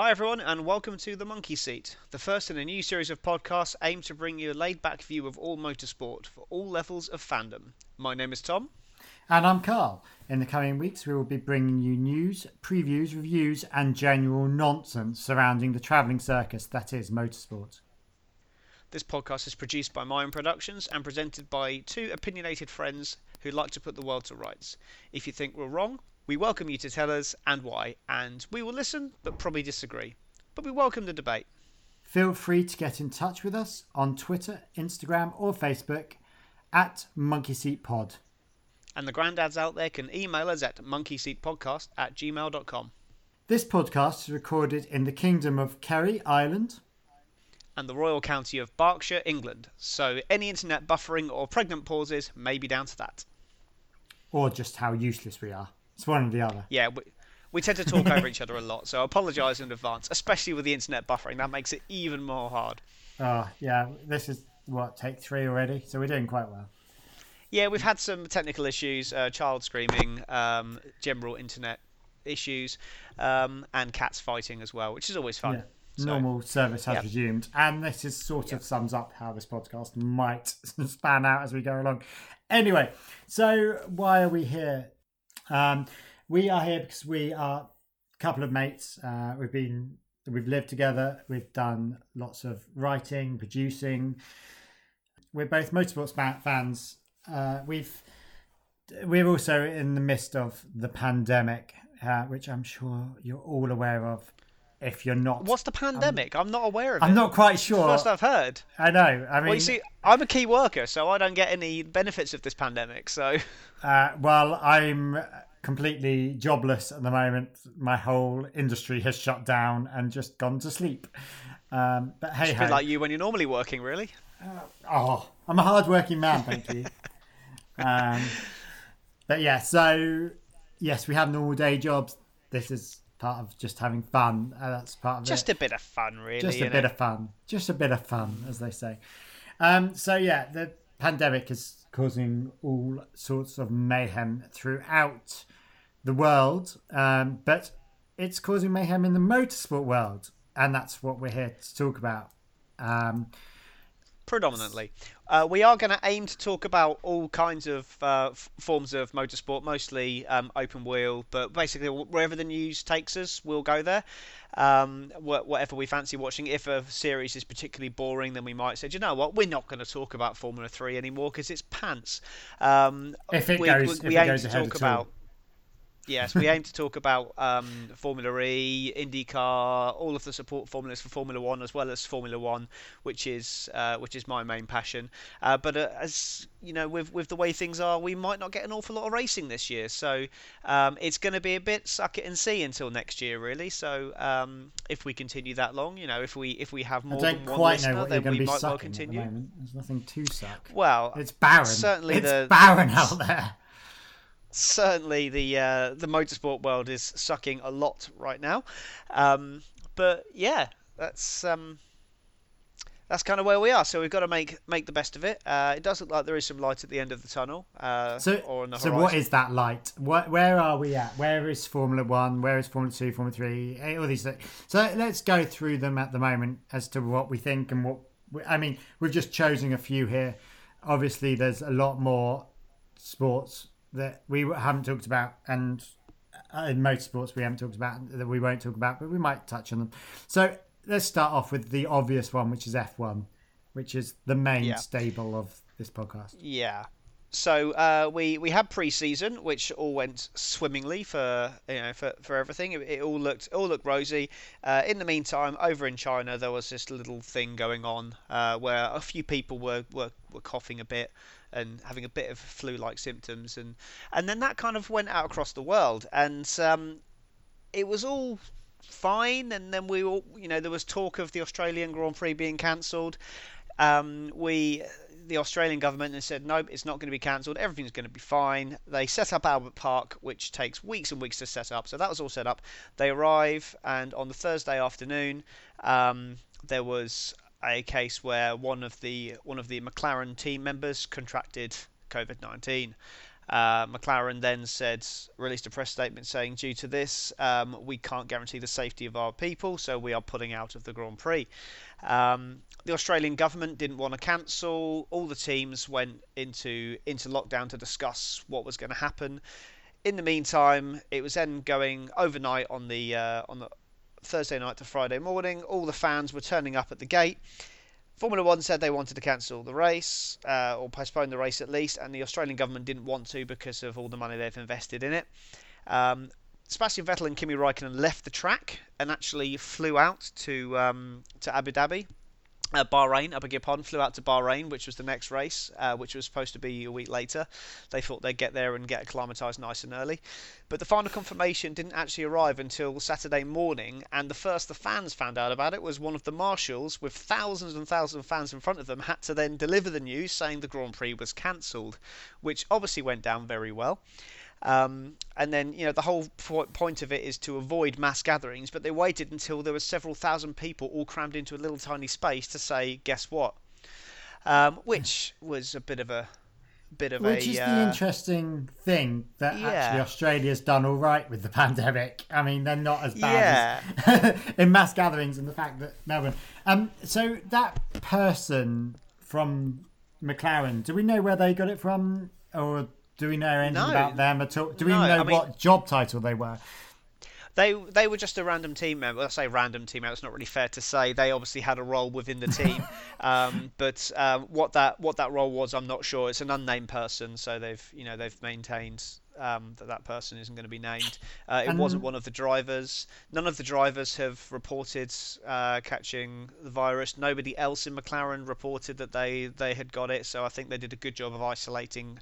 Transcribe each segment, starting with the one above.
Hi, everyone, and welcome to The Monkey Seat, the first in a new series of podcasts aimed to bring you a laid back view of all motorsport for all levels of fandom. My name is Tom. And I'm Karl. In the coming weeks, we will be bringing you news, previews, reviews, and general nonsense surrounding the travelling circus that is motorsport. This podcast is produced by Mayan Productions and presented by two opinionated friends who like to put the world to rights. If you think we're wrong, we welcome you to tell us and why, and we will listen but probably disagree. But we welcome the debate. Feel free to get in touch with us on Twitter, Instagram, or Facebook at Monkey Seat Pod. And the granddads out there can email us at monkeyseatpodcast at gmail.com. This podcast is recorded in the Kingdom of Kerry, Ireland. And the Royal County of Berkshire, England. So any internet buffering or pregnant pauses may be down to that. Or just how useless we are. It's one or the other. Yeah, we, we tend to talk over each other a lot, so I apologise in advance, especially with the internet buffering. That makes it even more hard. Oh, yeah. This is, what, take three already? So we're doing quite well. Yeah, we've had some technical issues, uh, child screaming, um, general internet issues, um, and cats fighting as well, which is always fun. Yeah. So, Normal service has yeah. resumed. And this is sort of sums up how this podcast might span out as we go along. Anyway, so why are we here? Um, we are here because we are a couple of mates. Uh, we've been we've lived together. We've done lots of writing, producing. We're both motorsports fans. Uh, we've we're also in the midst of the pandemic, uh, which I'm sure you're all aware of. If you're not, What's the pandemic? I'm not aware of it. I'm not quite sure. First I've heard. I know. I mean, Well, you see, I'm a key worker, so I don't get any benefits of this pandemic. So, Uh, well, I'm completely jobless at the moment. My whole industry has shut down and just gone to sleep. Um, but hey, a hey. bit like you when you're normally working, really. oh, I'm a hard-working man, thank you. um, but yeah, so yes, we have normal day jobs. This is part of just having fun. Uh, that's part of Just it. a bit of fun, really. just a bit of fun just a bit of fun as they say um, so yeah the pandemic is causing all sorts of mayhem throughout the world um, but it's causing mayhem in the motorsport world and that's what we're here to talk about um, predominantly. Uh, we are going to aim to talk about all kinds of uh, f- forms of motorsport, mostly um, open wheel, but basically wherever the news takes us, we'll go there. Um, wh- whatever we fancy watching. If a series is particularly boring, then we might say, "Do you know what, we're not going to talk about Formula 3 anymore because it's pants. Um, If it we, goes- we, if we it goes to ahead talk at all. about. Yes, we aim to talk about um, Formula E, IndyCar, all of the support formulas for Formula One, as well as Formula One, which is uh, which is my main passion. Uh, but uh, as you know, with with the way things are, we might not get an awful lot of racing this year. So um, it's going to be a bit suck it and see until next year, really. So um, if we continue that long, you know, if we if we have more than one listener, then we be might well at the continue. there's nothing to suck Well, it's barren certainly it's the- barren out there certainly the uh, the motorsport world is sucking a lot right now. Um, but yeah, that's um, that's kind of where we are. So we've got to make make the best of it. Uh, it does look like there is some light at the end of the tunnel. Uh, So, or on the so what is that light? What, where are we at? Where is Formula One? Where is Formula Two? Formula Three? eh, All these things. So let's go through them at the moment as to what we think and what. we- I mean, we've just chosen a few here. Obviously, there's a lot more sports that we haven't talked about, and uh, in motorsports we haven't talked about that we won't talk about, but we might touch on them. So let's start off with the obvious one, which is F1, which is the main Yeah. stable of this podcast. Yeah. So uh, we we had pre-season, which all went swimmingly for you know for, for everything. It, it all looked all looked rosy. Uh, in the meantime, over in China, there was this little thing going on uh, where a few people were, were, were coughing a bit and having a bit of flu-like symptoms, and and then that kind of went out across the world, and um, it was all fine. And then we all you know there was talk of the Australian Grand Prix being cancelled. Um, we the Australian government has said nope, it's not going to be cancelled. Everything's going to be fine. They set up Albert Park, which takes weeks and weeks to set up. So that was all set up. They arrive, and on the Thursday afternoon, um, there was a case where one of the one of the McLaren team members contracted COVID nineteen. Uh, McLaren then said, released a press statement saying, due to this, um, we can't guarantee the safety of our people, so we are pulling out of the Grand Prix. Um, the Australian government didn't want to cancel. All the teams went into into lockdown to discuss what was going to happen. In the meantime, it was then going overnight on the uh, on the Thursday night to Friday morning. All the fans were turning up at the gate. Formula One said they wanted to cancel the race uh, or postpone the race at least, and the Australian government didn't want to because of all the money they've invested in it. Um, Sebastian Vettel and Kimi Raikkonen left the track and actually flew out to um, to Abu Dhabi uh, Bahrain, I beg your pardon, flew out to Bahrain, which was the next race, uh, which was supposed to be a week later. They thought they'd get there and get acclimatised nice and early. But the final confirmation didn't actually arrive until Saturday morning, and the first the fans found out about it was one of the marshals, with thousands and thousands of fans in front of them, had to then deliver the news saying the Grand Prix was cancelled, which obviously went down very well. Um, and then, you know, the whole point of it is to avoid mass gatherings, but they waited until there were several thousand people all crammed into a little tiny space to say, guess what? Um, which was a bit of a bit of which a. is uh, the interesting thing that yeah. actually Australia's done all right with the pandemic. I mean, they're not as bad Yeah. as in mass gatherings and the fact that Melbourne. Um, so that person from McLaren, do we know where they got it from, or do we know anything No. about them at all? Do we No, know I mean- what job title they were? They they were just a random team member. I say random team member. It's not really fair to say. They obviously had a role within the team, um, but um, what that what that role was, I'm not sure. It's an unnamed person, so they've you know they've maintained um, that that person isn't going to be named. Uh, it wasn't one of the drivers. None of the drivers have reported uh, catching the virus. Nobody else in McLaren reported that they they had got it. So I think they did a good job of isolating.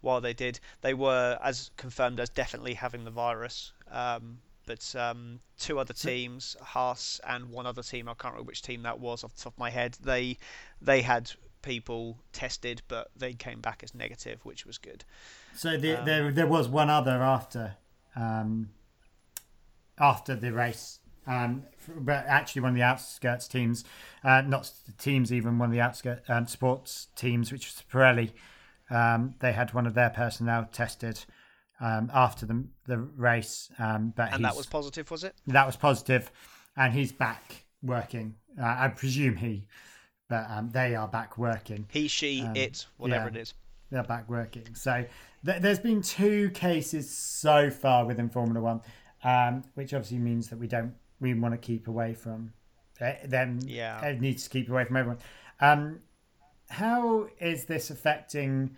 While they did, they were as confirmed as definitely having the virus. Um, but um, two other teams, Haas and one other team, I can't remember which team that was off the top of my head. They they had people tested, but they came back as negative, which was good. So the, there, there was one other after, um, after the race, um, but actually one of the outskirts teams, uh, not teams even one of the outskirts um, sports teams, which was Pirelli. Um, they had one of their personnel tested um, after the the race, um, but And that was positive, was it? that was positive, and he's back working. Uh, I presume he, but um, they are back working He, she, it, whatever Um, yeah. it is. they're back working. So th- there's been two cases so far within Formula One, um, which obviously means that we don't we want to keep away from uh, them. Yeah. it needs to keep away from everyone. Um, how is this affecting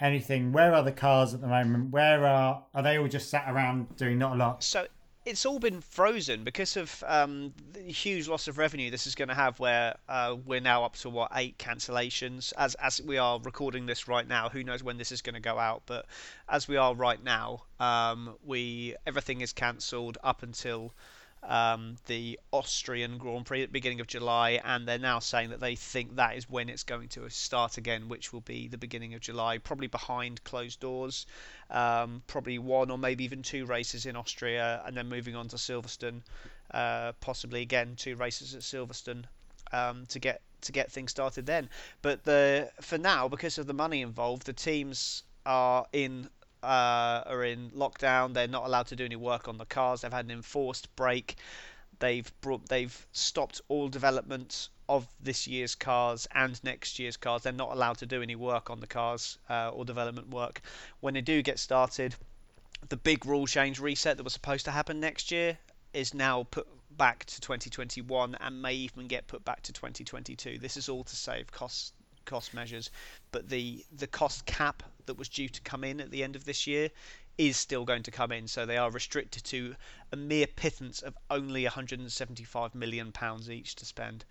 anything? Where are the cars at the moment? Where are are they all just sat around doing not a lot? So it's all been frozen because of um, the huge loss of revenue this is going to have. Where uh, we're now up to what eight cancellations as as we are recording this right now. Who knows when this is going to go out? But as we are right now, um, we everything is cancelled up until. Um, the Austrian Grand Prix at the beginning of July, and they're now saying that they think that is when it's going to start again, which will be the beginning of July, probably behind closed doors um, probably one or maybe even two races in Austria, and then moving on to Silverstone, uh, possibly again two races at Silverstone um, to get to get things started then. But the for now, because of the money involved, the teams are in uh, are in lockdown. They're not allowed to do any work on the cars. They've had an enforced break. They've brought they've stopped all development of this year's cars and next year's cars. They're not allowed to do any work on the cars uh, or development work. When they do get started, the big rule change reset that was supposed to happen next year is now put back to 2021 and may even get put back to 2022. This is all to save cost cost measures, but the the cost cap that was due to come in at the end of this year is still going to come in. So they are restricted to a mere pittance of only 175 million pounds each to spend.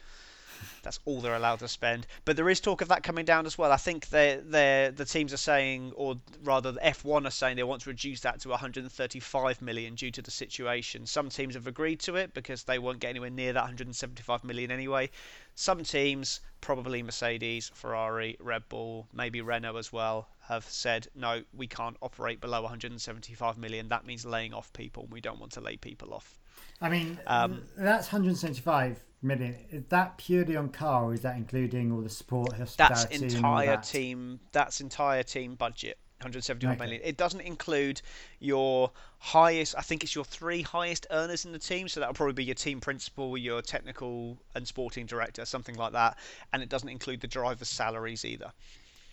That's all they're allowed to spend. But there is talk of that coming down as well. I think they they the teams are saying, or rather, the F1 are saying they want to reduce that to 135 million due to the situation. Some teams have agreed to it because they won't get anywhere near that 175 million anyway. Some teams, probably Mercedes, Ferrari, Red Bull, maybe Renault as well, have said no, we can't operate below 175 million. That means laying off people. We don't want to lay people off. I mean, Um, that's 175 million. Is that purely on car, or is that including all the support, That's entire that? team. That's entire team budget. 171 okay. million. It doesn't include your highest. I think it's your three highest earners in the team. So that'll probably be your team principal, your technical and sporting director, something like that. And it doesn't include the drivers' salaries either.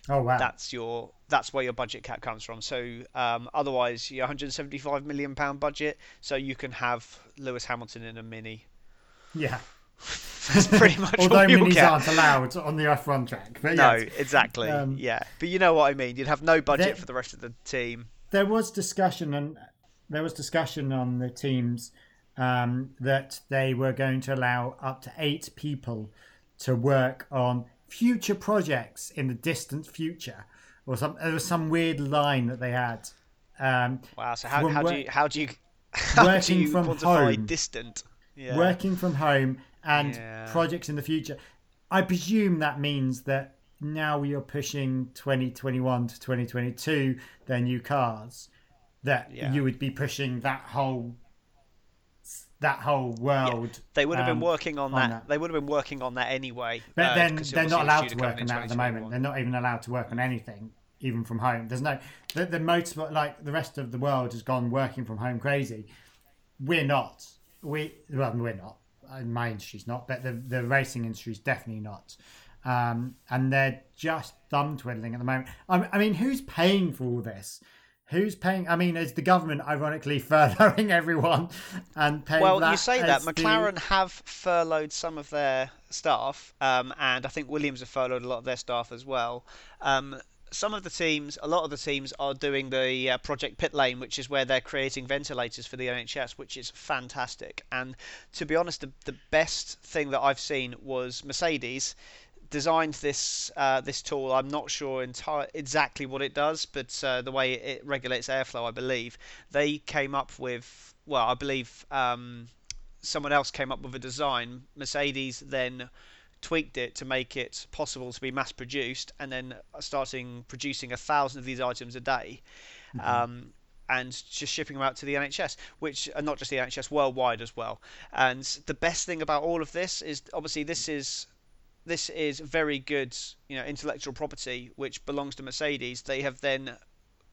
Oh wow! That's your that's where your budget cap comes from. So um, otherwise, your 175 million pound budget, so you can have Lewis Hamilton in a mini. Yeah. That's pretty much Although minis get. aren't allowed on the F1 track. No, yes. exactly. Um, yeah, but you know what I mean. You'd have no budget there, for the rest of the team. There was discussion, and there was discussion on the teams um, that they were going to allow up to eight people to work on future projects in the distant future, or some. There was some weird line that they had. Um, wow. So how, how do you how do you how working do you from quantify home, distant? Yeah. Working from home and yeah. projects in the future. I presume that means that now you're pushing 2021 to 2022 their new cars that yeah. you would be pushing that whole that whole world. Yeah. They would have um, been working on, on that. that. They would have been working on that anyway. But uh, then they're not allowed to work on that at the moment. They're not even allowed to work on anything, even from home. There's no the, the motorsport like the rest of the world has gone working from home crazy. We're not. We well, we're not my industry industry's not, but the, the racing industry is definitely not. Um, and they're just thumb twiddling at the moment. I, I, mean, who's paying for all this? Who's paying? I mean, is the government ironically furloughing everyone and paying? Well, you say that McLaren the... have furloughed some of their staff, um, and I think Williams have furloughed a lot of their staff as well. Um, some of the teams, a lot of the teams are doing the uh, Project Pit Lane, which is where they're creating ventilators for the NHS, which is fantastic. And to be honest, the, the best thing that I've seen was Mercedes designed this uh, this tool. I'm not sure enti- exactly what it does, but uh, the way it regulates airflow, I believe they came up with. Well, I believe um, someone else came up with a design. Mercedes then tweaked it to make it possible to be mass produced, and then starting producing a thousand of these items a day. Mm-hmm. Um, and just shipping them out to the NHS, which are not just the NHS, worldwide as well. And the best thing about all of this is obviously this is this is very good, you know, intellectual property which belongs to Mercedes. They have then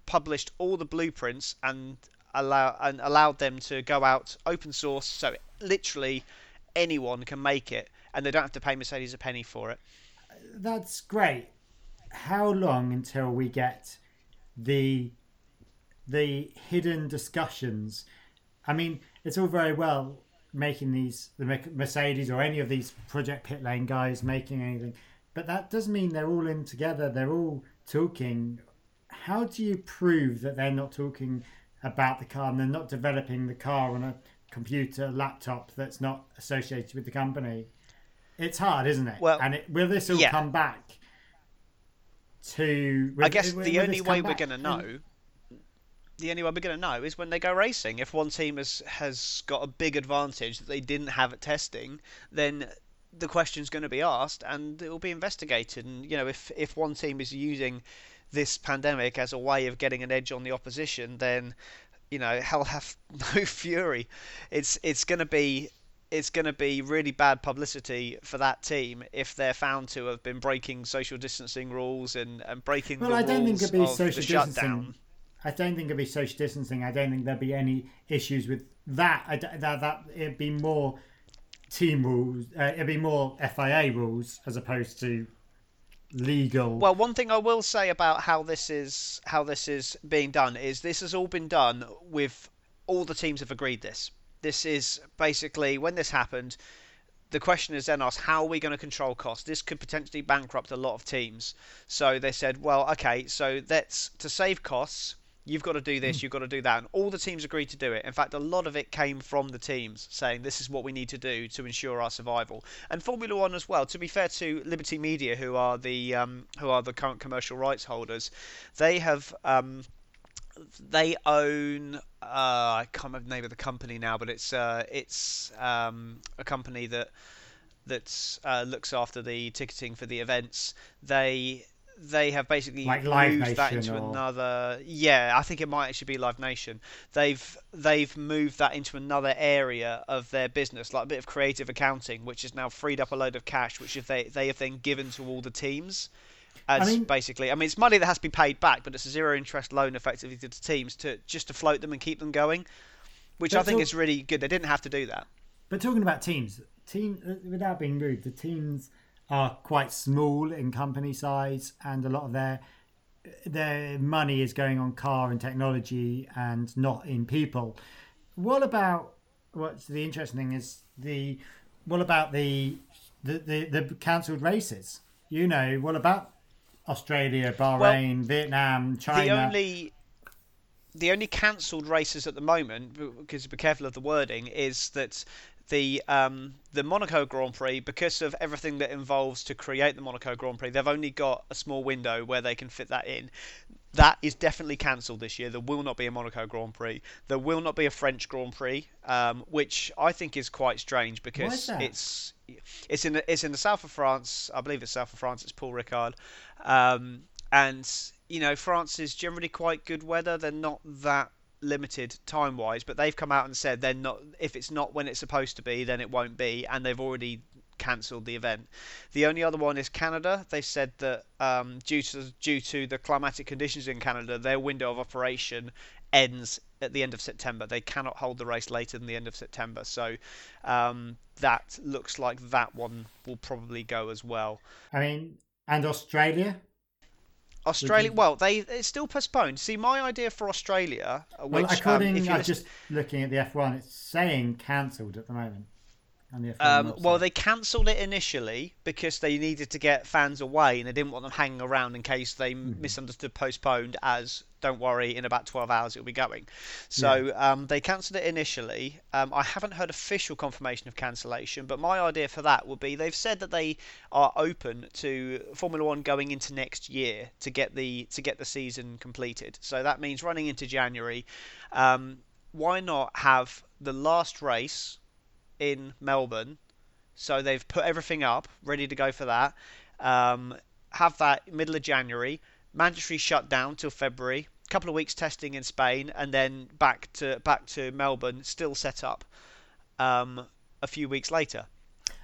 published all the blueprints and allow and allowed them to go out open source, so literally anyone can make it and they don't have to pay Mercedes a penny for it. That's great. How long until we get the the hidden discussions? I mean, it's all very well making these the Mercedes or any of these Project Pit Lane guys making anything, but that doesn't mean they're all in together. They're all talking. How do you prove that they're not talking about the car and they're not developing the car on a computer laptop that's not associated with the company? It's hard, isn't it? Well, and it, will this all yeah. come back to? I guess will, the will only way we're going to know. The only way we're going to know is when they go racing. If one team has has got a big advantage that they didn't have at testing, then the question's going to be asked and it will be investigated. And you know, if if one team is using this pandemic as a way of getting an edge on the opposition, then you know hell have no fury. It's it's going to be it's going to be really bad publicity for that team if they're found to have been breaking social distancing rules and, and breaking well, the I don't think it'd be social distancing. I don't think it'd be social distancing. I don't think there'd be any issues with that. I, that, that it'd be more team rules. Uh, it'd be more FIA rules as opposed to legal. Well, one thing I will say about how this is how this is being done is this has all been done with all the teams have agreed this. This is basically when this happened. The question is then asked, how are we going to control costs? This could potentially bankrupt a lot of teams. So they said, well, okay, so that's to save costs. You've got to do this, hmm. you've got to do that. And all the teams agreed to do it. In fact, a lot of it came from the teams saying this is what we need to do to ensure our survival. And Formula One as well. To be fair to Liberty Media, who are the um, who are the current commercial rights holders, they have um, they own uh, I can't remember the name of the company now, but it's uh, it's um, a company that that uh, looks after the ticketing for the events. They they have basically like moved that into or... another. Yeah, I think it might actually be Live Nation. They've they've moved that into another area of their business, like a bit of creative accounting, which has now freed up a load of cash, which if they they have then given to all the teams As I mean, basically, I mean, it's money that has to be paid back, but it's a zero interest loan effectively to the teams to just to float them and keep them going, which I think is really good. They didn't have to do that. But talking about teams, team uh, without being rude, the teams are quite small in company size, and a lot of their their money is going on car and technology and not in people. What about what's the interesting thing is the what about the the the, the cancelled races? You know, what about Australia, Bahrain, well, Vietnam, China? The only the only cancelled races at the moment, because be careful of the wording, is that the um, the Monaco Grand Prix, because of everything that involves to create the Monaco Grand Prix, they've only got a small window where they can fit that in. That is definitely cancelled this year. There will not be a Monaco Grand Prix. There will not be a French Grand Prix, um, which I think is quite strange because it's it's in the, it's in the south of France. I believe it's south of France. It's Paul Ricard, um, and you know France is generally quite good weather. They're not that limited time wise, but they've come out and said they're not. If it's not when it's supposed to be, then it won't be, and they've already cancelled the event. The only other one is Canada. They said that um, due to due to the climatic conditions in Canada, their window of operation ends at the end of September. They cannot hold the race later than the end of September. So um, that looks like that one will probably go as well. I mean, and Australia. Australia, well, they it's still postponed. See, my idea for Australia, which well, according, um, I'm just looking at the F1, it's saying cancelled at the moment. Um, well, they cancelled it initially because they needed to get fans away and they didn't want them hanging around in case they mm-hmm. misunderstood postponed as don't worry, in about 12 hours it'll be going. So yeah. um, they cancelled it initially. Um, I haven't heard official confirmation of cancellation, but my idea for that would be they've said that they are open to Formula One going into next year to get the to get the season completed. So that means running into January. Um, why not have the last race in Melbourne? So they've put everything up, ready to go for that. Um, have that middle of January mandatory shutdown till February, couple of weeks testing in Spain, and then back to back to Melbourne, still set up um, a few weeks later.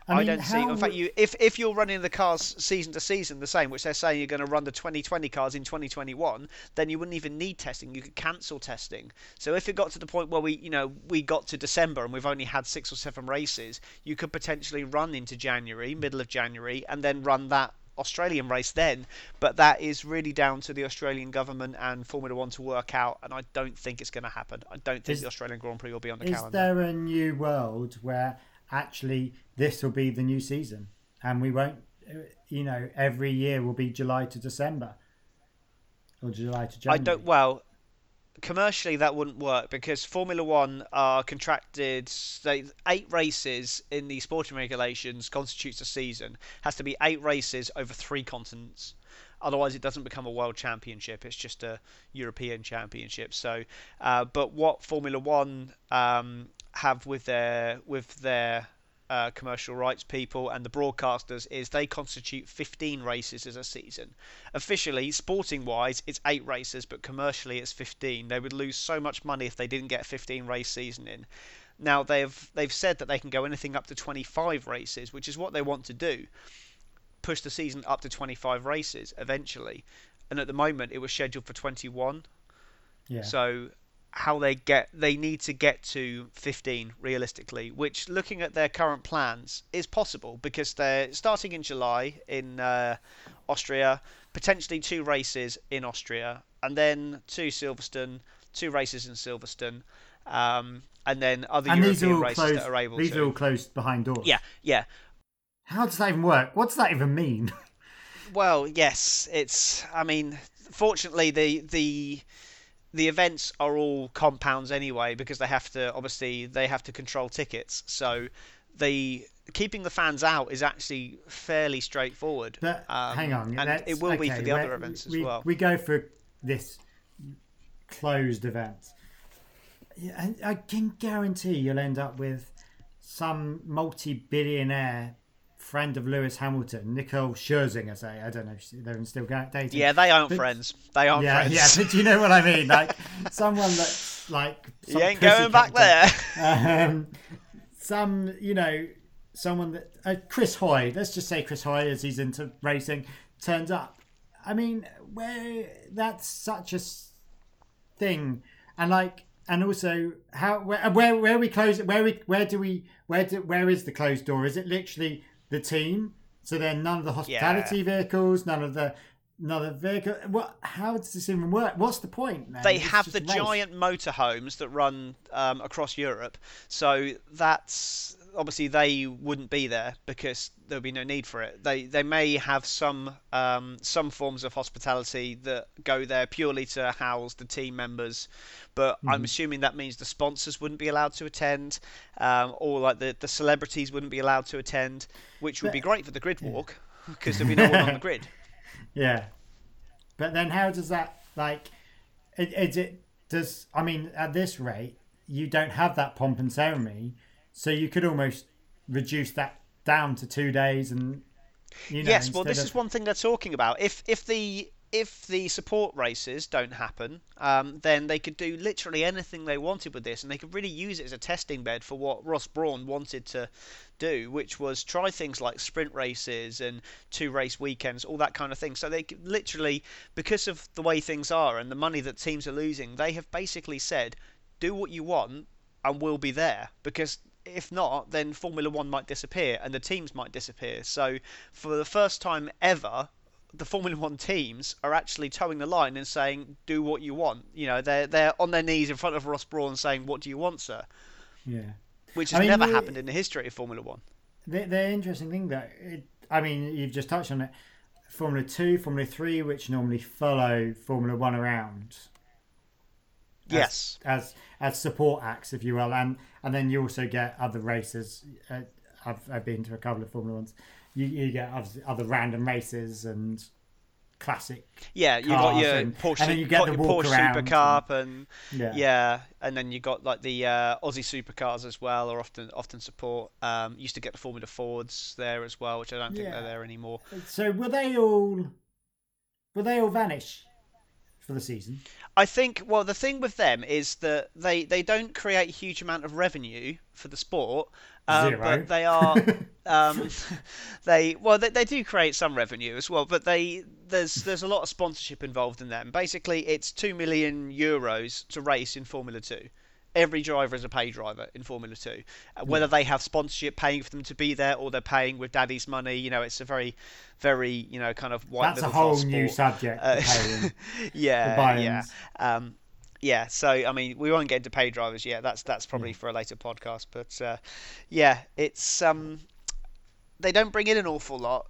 I, mean, don't see. In fact, you if if you're running the cars season to season the same, which they're saying you're going to run the 2020 cars in 2021, then you wouldn't even need testing. You could cancel testing. So if it got to the point where we, you know, we got to December and we've only had six or seven races, you could potentially run into January, middle of January, and then run that Australian race then, but that is really down to the Australian government and Formula One to work out, and I don't think it's going to happen. I don't think is, the Australian Grand Prix will be on the is calendar. Is there a new world where actually this will be the new season, and we won't, you know, every year will be July to December or July to January? I don't. Well, commercially that wouldn't work because Formula One are contracted. They, eight races in the sporting regulations constitutes a season. Has to be eight races over three continents. Otherwise, it doesn't become a world championship. It's just a European championship. So, uh, but what Formula One um, have with their with their uh, commercial rights people and the broadcasters is they constitute 15 races as a season. Officially, sporting wise, it's 8 races, but commercially it's 15. They would lose so much money if they didn't get a 15 race season in. Now they've they've said that they can go anything up to 25 races, which is what they want to do. Push the season up to 25 races eventually. And at the moment it was scheduled for 21. Yeah. So how they get they need to get to 15 realistically which looking at their current plans is possible because they're starting in July in uh, Austria potentially two races in Austria and then two Silverstone two races in Silverstone um, and then other and European races closed, that are able these to. are all closed behind doors? Yeah yeah. How does that even work? What does that even mean? Well yes it's I mean fortunately the the the events are all compounds anyway because they have to obviously they have to control tickets. So the keeping the fans out is actually fairly straightforward. But um, hang on, and it will okay, be for the other events we, as well. We go for this closed event. Yeah, I can guarantee you'll end up with some multi-billionaire friend of Lewis Hamilton, Nicole Scherzinger, say. I don't know if they're still dating. Yeah, they aren't but, friends. They aren't yeah, friends. Yeah, but you know what I mean? Like someone that's like. You ain't going back there. Um, some, you know, someone that. Uh, Chris Hoy, let's just say Chris Hoy, as he's into racing, turns up I mean, where that's such a thing, and like, and also how where where, where we close it, where we where do we where do where is the closed door? Is it literally the team? So then none of the hospitality yeah. vehicles, none of the another vehicle. What? How does this even work? What's the point? Man? They it's have the giant motorhomes that run um, across Europe, so that's obviously they wouldn't be there because there would be no need for it. They they may have some um, some forms of hospitality that go there purely to house the team members, but mm-hmm. I'm assuming that means the sponsors wouldn't be allowed to attend, um, or like the the celebrities wouldn't be allowed to attend, which would but, be great for the grid walk because there'd be no one on the grid. Yeah, but then how does that like? Is it does I mean at this rate you don't have that pomp and ceremony so you could almost reduce that down to two days, and you know, yes. Well, this of... is one thing they're talking about. If if the if the support races don't happen, um, then they could do literally anything they wanted with this, and they could really use it as a testing bed for what Ross Brawn wanted to do, which was try things like sprint races and two race weekends, all that kind of thing. So they could literally, because of the way things are and the money that teams are losing, they have basically said, do what you want, and we'll be there because if not, then Formula One might disappear and the teams might disappear. So, for the first time ever, the Formula One teams are actually towing the line and saying, "Do what you want." You know, they're they're on their knees in front of Ross Brawn saying, "What do you want, sir?" Yeah, which has I mean, never happened in the history of Formula One. The, the interesting thing that it, I mean, you've just touched on it. Formula Two, Formula Three, which normally follow Formula One around, yes, as as support acts, if you will, and and then you also get other races. Uh, I've I've been to a couple of Formula Ones. You you get other random races and classic. Yeah, you got your and, Porsche, and then you get the Porsche Super Cup, and, and yeah. yeah. and then you got like the uh, Aussie supercars as well, or often often support. Um, used to get the Formula Fords there as well, which I don't think yeah. they're there anymore. So were they all? Will they all vanish? For the season? I think well the thing with them is that they, they don't create a huge amount of revenue for the sport, um, but they are um, they well they, they do create some revenue as well, but they there's there's a lot of sponsorship involved in them. Basically, it's two million euros to race in Formula Two every driver is a pay driver in Formula Two. Uh, whether they have sponsorship paying for them to be there or they're paying with daddy's money, you know, it's a very, very, you know, kind of white. That's a whole new subject. Uh, yeah, yeah. Um, yeah, so I mean, we won't get into pay drivers yet. That's that's probably yeah. for a later podcast. But uh, yeah, it's um, they don't bring in an awful lot,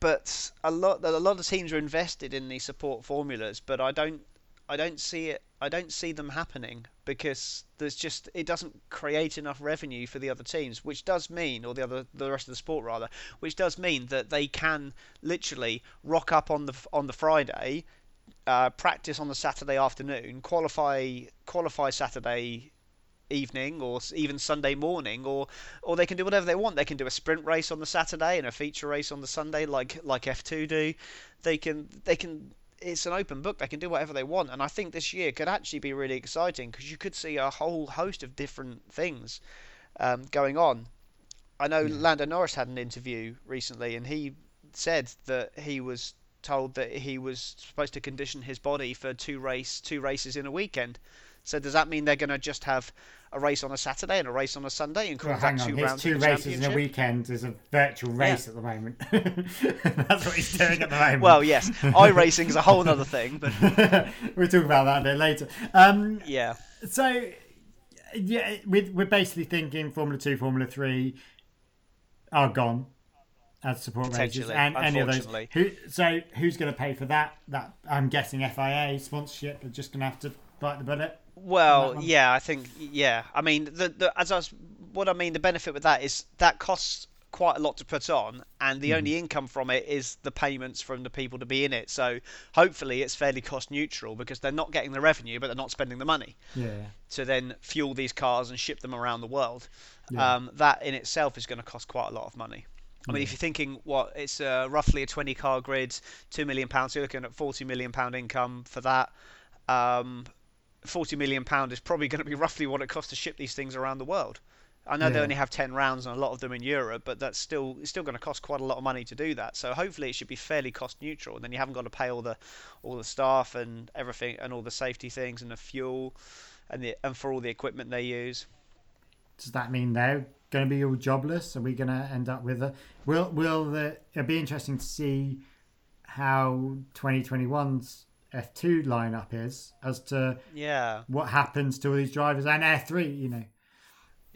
but a lot a lot of teams are invested in these support formulas. But I don't I don't see it. I don't see them happening because there's just it doesn't create enough revenue for the other teams, which does mean, or the other the rest of the sport rather, which does mean that they can literally rock up on the on the Friday, uh, practice on the Saturday afternoon, qualify qualify Saturday evening or even Sunday morning or or they can do whatever they want. They can do a sprint race on the Saturday and a feature race on the Sunday like like F2 do. They can they can it's an open book. They can do whatever they want, and I think this year could actually be really exciting because you could see a whole host of different things um, going on. I know yeah. Lando Norris had an interview recently, and he said that he was told that he was supposed to condition his body for two race two races in a weekend. So does that mean they're going to just have a race on a Saturday and a race on a Sunday and well, that two rounds? two races in a weekend is a virtual race yeah. at the moment. That's what he's doing at the moment. Well, yes, iRacing is a whole other thing, but we'll talk about that a bit later. Um, yeah. So yeah, we're, we're basically thinking Formula Two, Formula Three are gone as support races, and any of those. Who, so who's going to pay for that? That I'm guessing FIA sponsorship are just going to have to bite the bullet. Well, yeah, I think yeah. I mean, the, the as I was, what I mean, the benefit with that is that costs quite a lot to put on, and the mm. only income from it is the payments from the people to be in it. So hopefully, it's fairly cost neutral because they're not getting the revenue, but they're not spending the money. Yeah. To then fuel these cars and ship them around the world, yeah. um, that in itself is going to cost quite a lot of money. I mean, if you're thinking what it's uh, roughly a 20 car grid, two million pounds, you're looking at 40 million pound income for that. Um, 40 million pound is probably going to be roughly what it costs to ship these things around the world. I know they only have ten rounds and a lot of them in Europe, but that's still it's still going to cost quite a lot of money to do that. So hopefully it should be fairly cost neutral, and then you haven't got to pay all the all the staff and everything and all the safety things and the fuel and the and for all the equipment they use. Does that mean they're going to be all jobless? Are we going to end up with a? Will will the? It'll be interesting to see how 2021's F2 lineup is as to Yeah. what happens to all these drivers and F3. You know,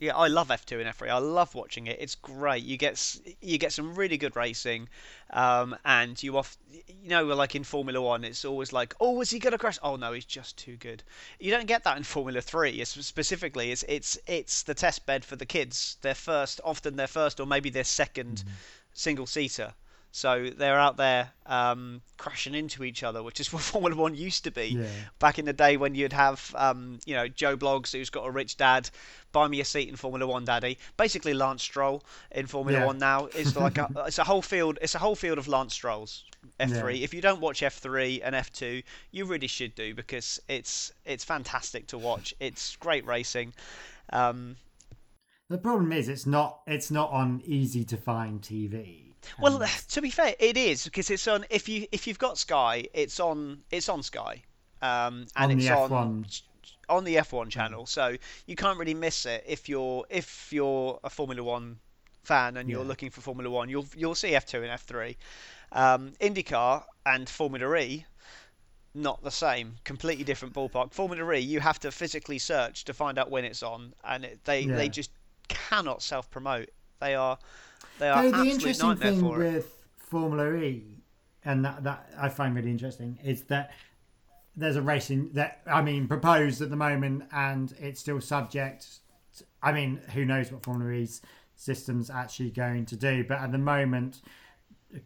Yeah, I love F2 and F3. I love watching it. It's great. You get you get some really good racing, um, and you off you know like in Formula One, it's always like, oh, is he gonna crash? Oh no, he's just too good. You don't get that in Formula Three. It's specifically, it's it's it's the test bed for the kids. Their first, often their first or maybe their 2nd single seater. So they're out there um, crashing into each other, which is what Formula One used to be Yeah. back in the day when you'd have, um, you know, Joe Blogs who's got a rich dad, buy me a seat in Formula One, Daddy. Basically, Lance Stroll in Formula Yeah. One now is like a, it's a whole field. It's a whole field of Lance Strolls. F3. Yeah. If you don't watch F3 and F2, you really should do because it's it's fantastic to watch. It's great racing. Um, the problem is it's not it's not on easy to find TV. Well, to be fair, it is because it's on. If you if you've got Sky, it's on. It's on Sky, um, and On it's on F1. on the F1 channel. So you can't really miss it if you're if you're a Formula One fan and you're Yeah. looking for Formula One. You'll you'll see F2 and F3. Um, IndyCar and Formula E. Not the same, completely different ballpark. Formula E, you have to physically search to find out when it's on, and it, they Yeah. they just cannot self promote. They are they are So the interesting thing it. with Formula E, and that, that I find really interesting, is that there's a racing that I mean proposed at the moment, and it's still subject. To, I mean, who knows what Formula E's system's actually going to do? But at the moment,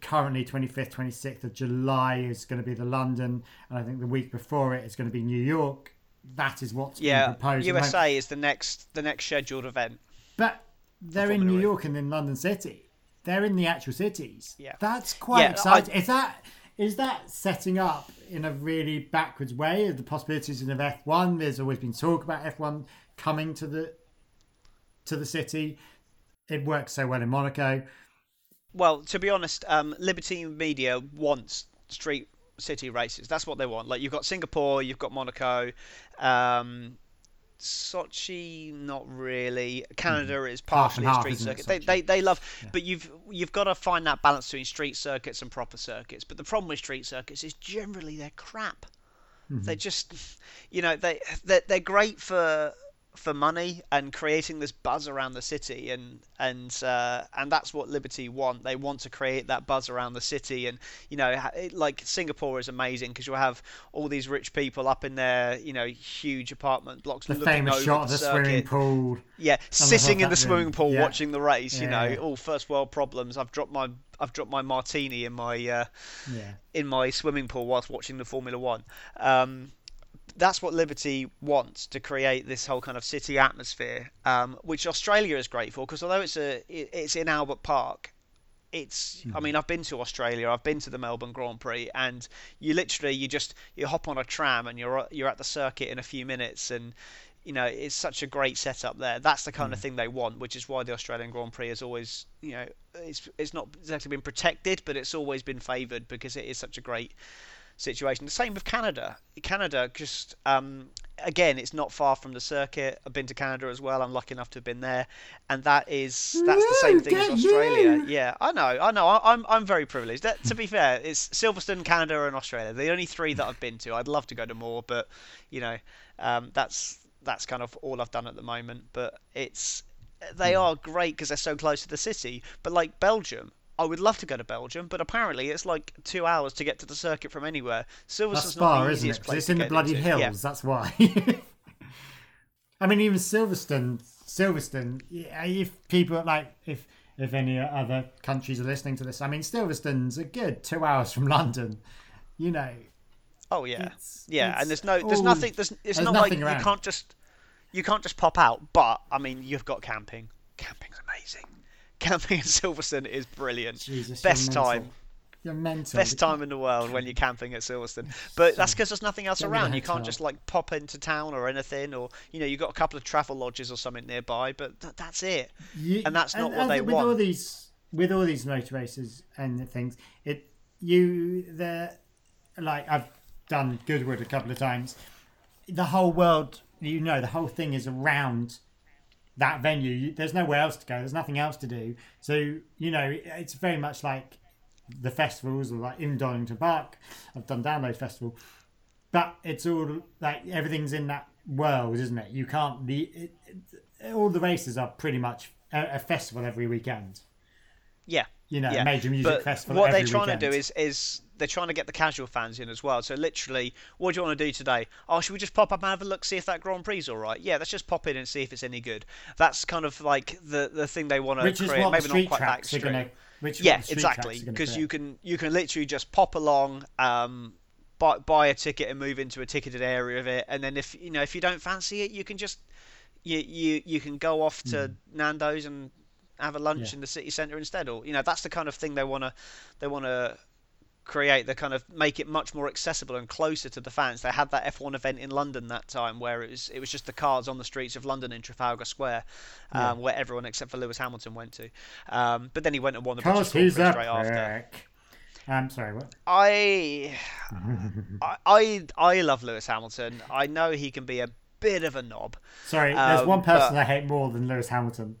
currently 25th, 26th of July is going to be the London, and I think the week before it is going to be New York. That is what's Yeah, being proposed. USA is the next the next scheduled event. But they're in New. York and in London City. They're in the actual cities. Yeah. That's quite Yeah, exciting. Is that is that setting up in a really backwards way of the possibilities of F one? There's always been talk about F one coming to the to the city. It works so well in Monaco. Well, to be honest, um, Liberty Media wants street city races. That's what they want. Like you've got Singapore, you've got Monaco, um, Sochi, not really. Mm-hmm. Canada is Half and partially a street circuit. They, they they love, but you've you've got to find that balance between street circuits and proper circuits. But the problem with street circuits is generally they're crap. Mm-hmm. They're just, you know, they they're, they're great for for money and creating this buzz around the city and and uh, and that's what Liberty want. They want to create that buzz around the city and you know it, like Singapore is amazing because you'll have all these rich people up in their you know huge apartment blocks The looking famous over shot of the circuit. swimming pool. Yeah, sitting in the swimming pool Yeah. watching the race. You know, Yeah. all first world problems. I've dropped my I've dropped my martini in my uh, Yeah. in my swimming pool whilst watching the Formula One. Um, that's what Liberty wants to create this whole kind of city atmosphere, um, which Australia is great for because although it's a it's in Albert Park, it's I mean I've been to Australia, I've been to the Melbourne Grand Prix, and you literally you just you hop on a tram and you're you're at the circuit in a few minutes and. You know, it's such a great setup there. That's the kind of thing they want, which is why the Australian Grand Prix has always, you know, it's it's not exactly been protected, but it's always been favoured because it is such a great situation. The same with Canada. Canada, just um, again, it's not far from the circuit. I've been to Canada as well. I'm lucky enough to have been there, and that is that's the same thing as Australia. you. Yeah, I know, I know. I'm I'm very privileged. That, to be fair, it's Silverstone, Canada, and Australia. The only three that I've been to. I'd love to go to more, but you know, um, that's that's kind of all I've done at the moment. But it's they are great because they're so close to the city. But like Belgium, I would love to go to Belgium, but apparently it's like two hours to get to the circuit from anywhere. Silverstone's That's not far, the isn't it? place it's in the bloody into. hills. Yeah. That's why. I mean, even Silverstone, Silverstone. yeah, If people like, if if any other countries are listening to this, I mean, Silverstone's a good two hours from London. You know, Oh yeah, It's- yeah. it's And there's no, there's all- nothing. There's, it's there's not like nothing you can't just, you can't just pop out. But I mean, you've got camping. Camping's amazing. Camping in Silverstone is brilliant. Jesus, Best time. You're mental. Best time in the world when you're camping at Silverstone. But that's because there's nothing else Get me the around. You can't just like pop into town or anything, or you know, you've got a couple of travel lodges or something nearby, but th- that's it. You- and that's not what I they with want. all these with all these motor races and things it you the like i've done goodwood a couple of times the whole world you know the whole thing is around that venue there's nowhere else to go there's nothing else to do. So you know it's very much like the festivals or like in donington park i've done download festival but it's all like everything's in that world isn't it? You can't the all the races are pretty much a, a festival every weekend. Yeah. You know, yeah. major music but festival. What they're trying weekend. to do is is they're trying to get the casual fans in as well. So literally, what do you want to do today? Oh, should we just pop up and have a look, see if that Grand Prix is all right? Yeah, let's just pop in and see if it's any good. That's kind of like the the thing they want to which is create. Maybe not quite that extreme. Which Yeah, what the street exactly. gonna Because you can you can literally just pop along, um, buy buy a ticket and move into a ticketed area of it, and then if you know if you don't fancy it, you can just you you you can go off to Nando's and have a lunch. Yeah. in the city centre instead, or you know that's the kind of thing they want to they want to create the kind of make it much more accessible and closer to the fans. They had that F1 event in London that time where it was it was just the cars on the streets of London in Trafalgar Square, um, Yeah. where everyone except for Lewis Hamilton went to. Um, but then he went and won the British Grand Prix straight after. I'm sorry, what? I, I, I, I love Lewis Hamilton. I know he can be a bit of a knob. Sorry, there's Um, one person but- I hate more than Lewis Hamilton.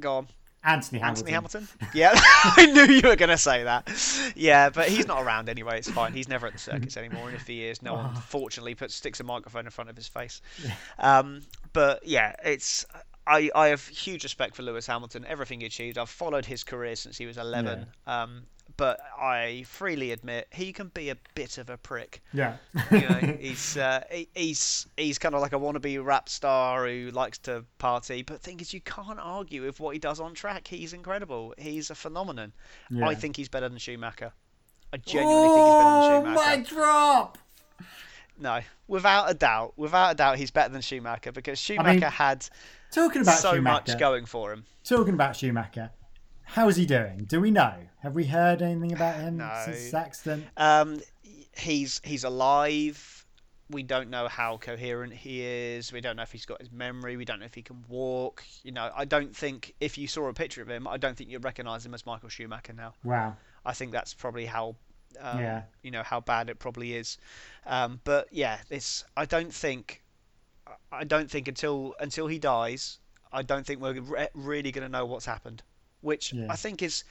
Go on, Anthony Hamilton. Anthony Hamilton. Yeah, I knew you were going to say that. Yeah, but he's not around anyway. It's fine. He's never at the circuits anymore, and if he is, no one fortunately puts sticks a microphone in front of his face. Um, but yeah, it's. I, I have huge respect for Lewis Hamilton, everything he achieved. I've followed his career since he was 11. Um, but I freely admit he can be a bit of a prick. Yeah. you know, he's uh, he, he's he's kind of like a wannabe rap star who likes to party. But the thing is, you can't argue with what he does on track. He's incredible. He's a phenomenon. Yeah. I think he's better than Schumacher. I genuinely think he's better than oh, Schumacher. my drop! No, without a doubt, without a doubt, he's better than Schumacher because Schumacher mean, had Talking about so Schumacher. much going for him. Talking about Schumacher. How is he doing? Do we know? Have we heard anything about him No. since accident? Um, he's he's alive. We don't know how coherent he is. We don't know if he's got his memory. We don't know if he can walk. You know, I don't think if you saw a picture of him, I don't think you'd recognise him as Michael Schumacher now. Wow. I think that's probably how, um, Yeah. you know, how bad it probably is. Um, but yeah, this I don't think, I don't think until until he dies, I don't think we're re- really going to know what's happened. Which Yeah. I think is,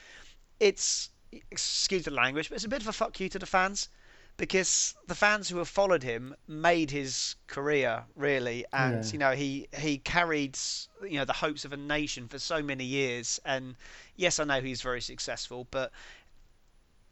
it's excuse the language, but it's a bit of a fuck you to the fans. Because the fans who have followed him made his career really, and Yeah. you know he he carried you know the hopes of a nation for so many years. And yes, I know he's very successful, but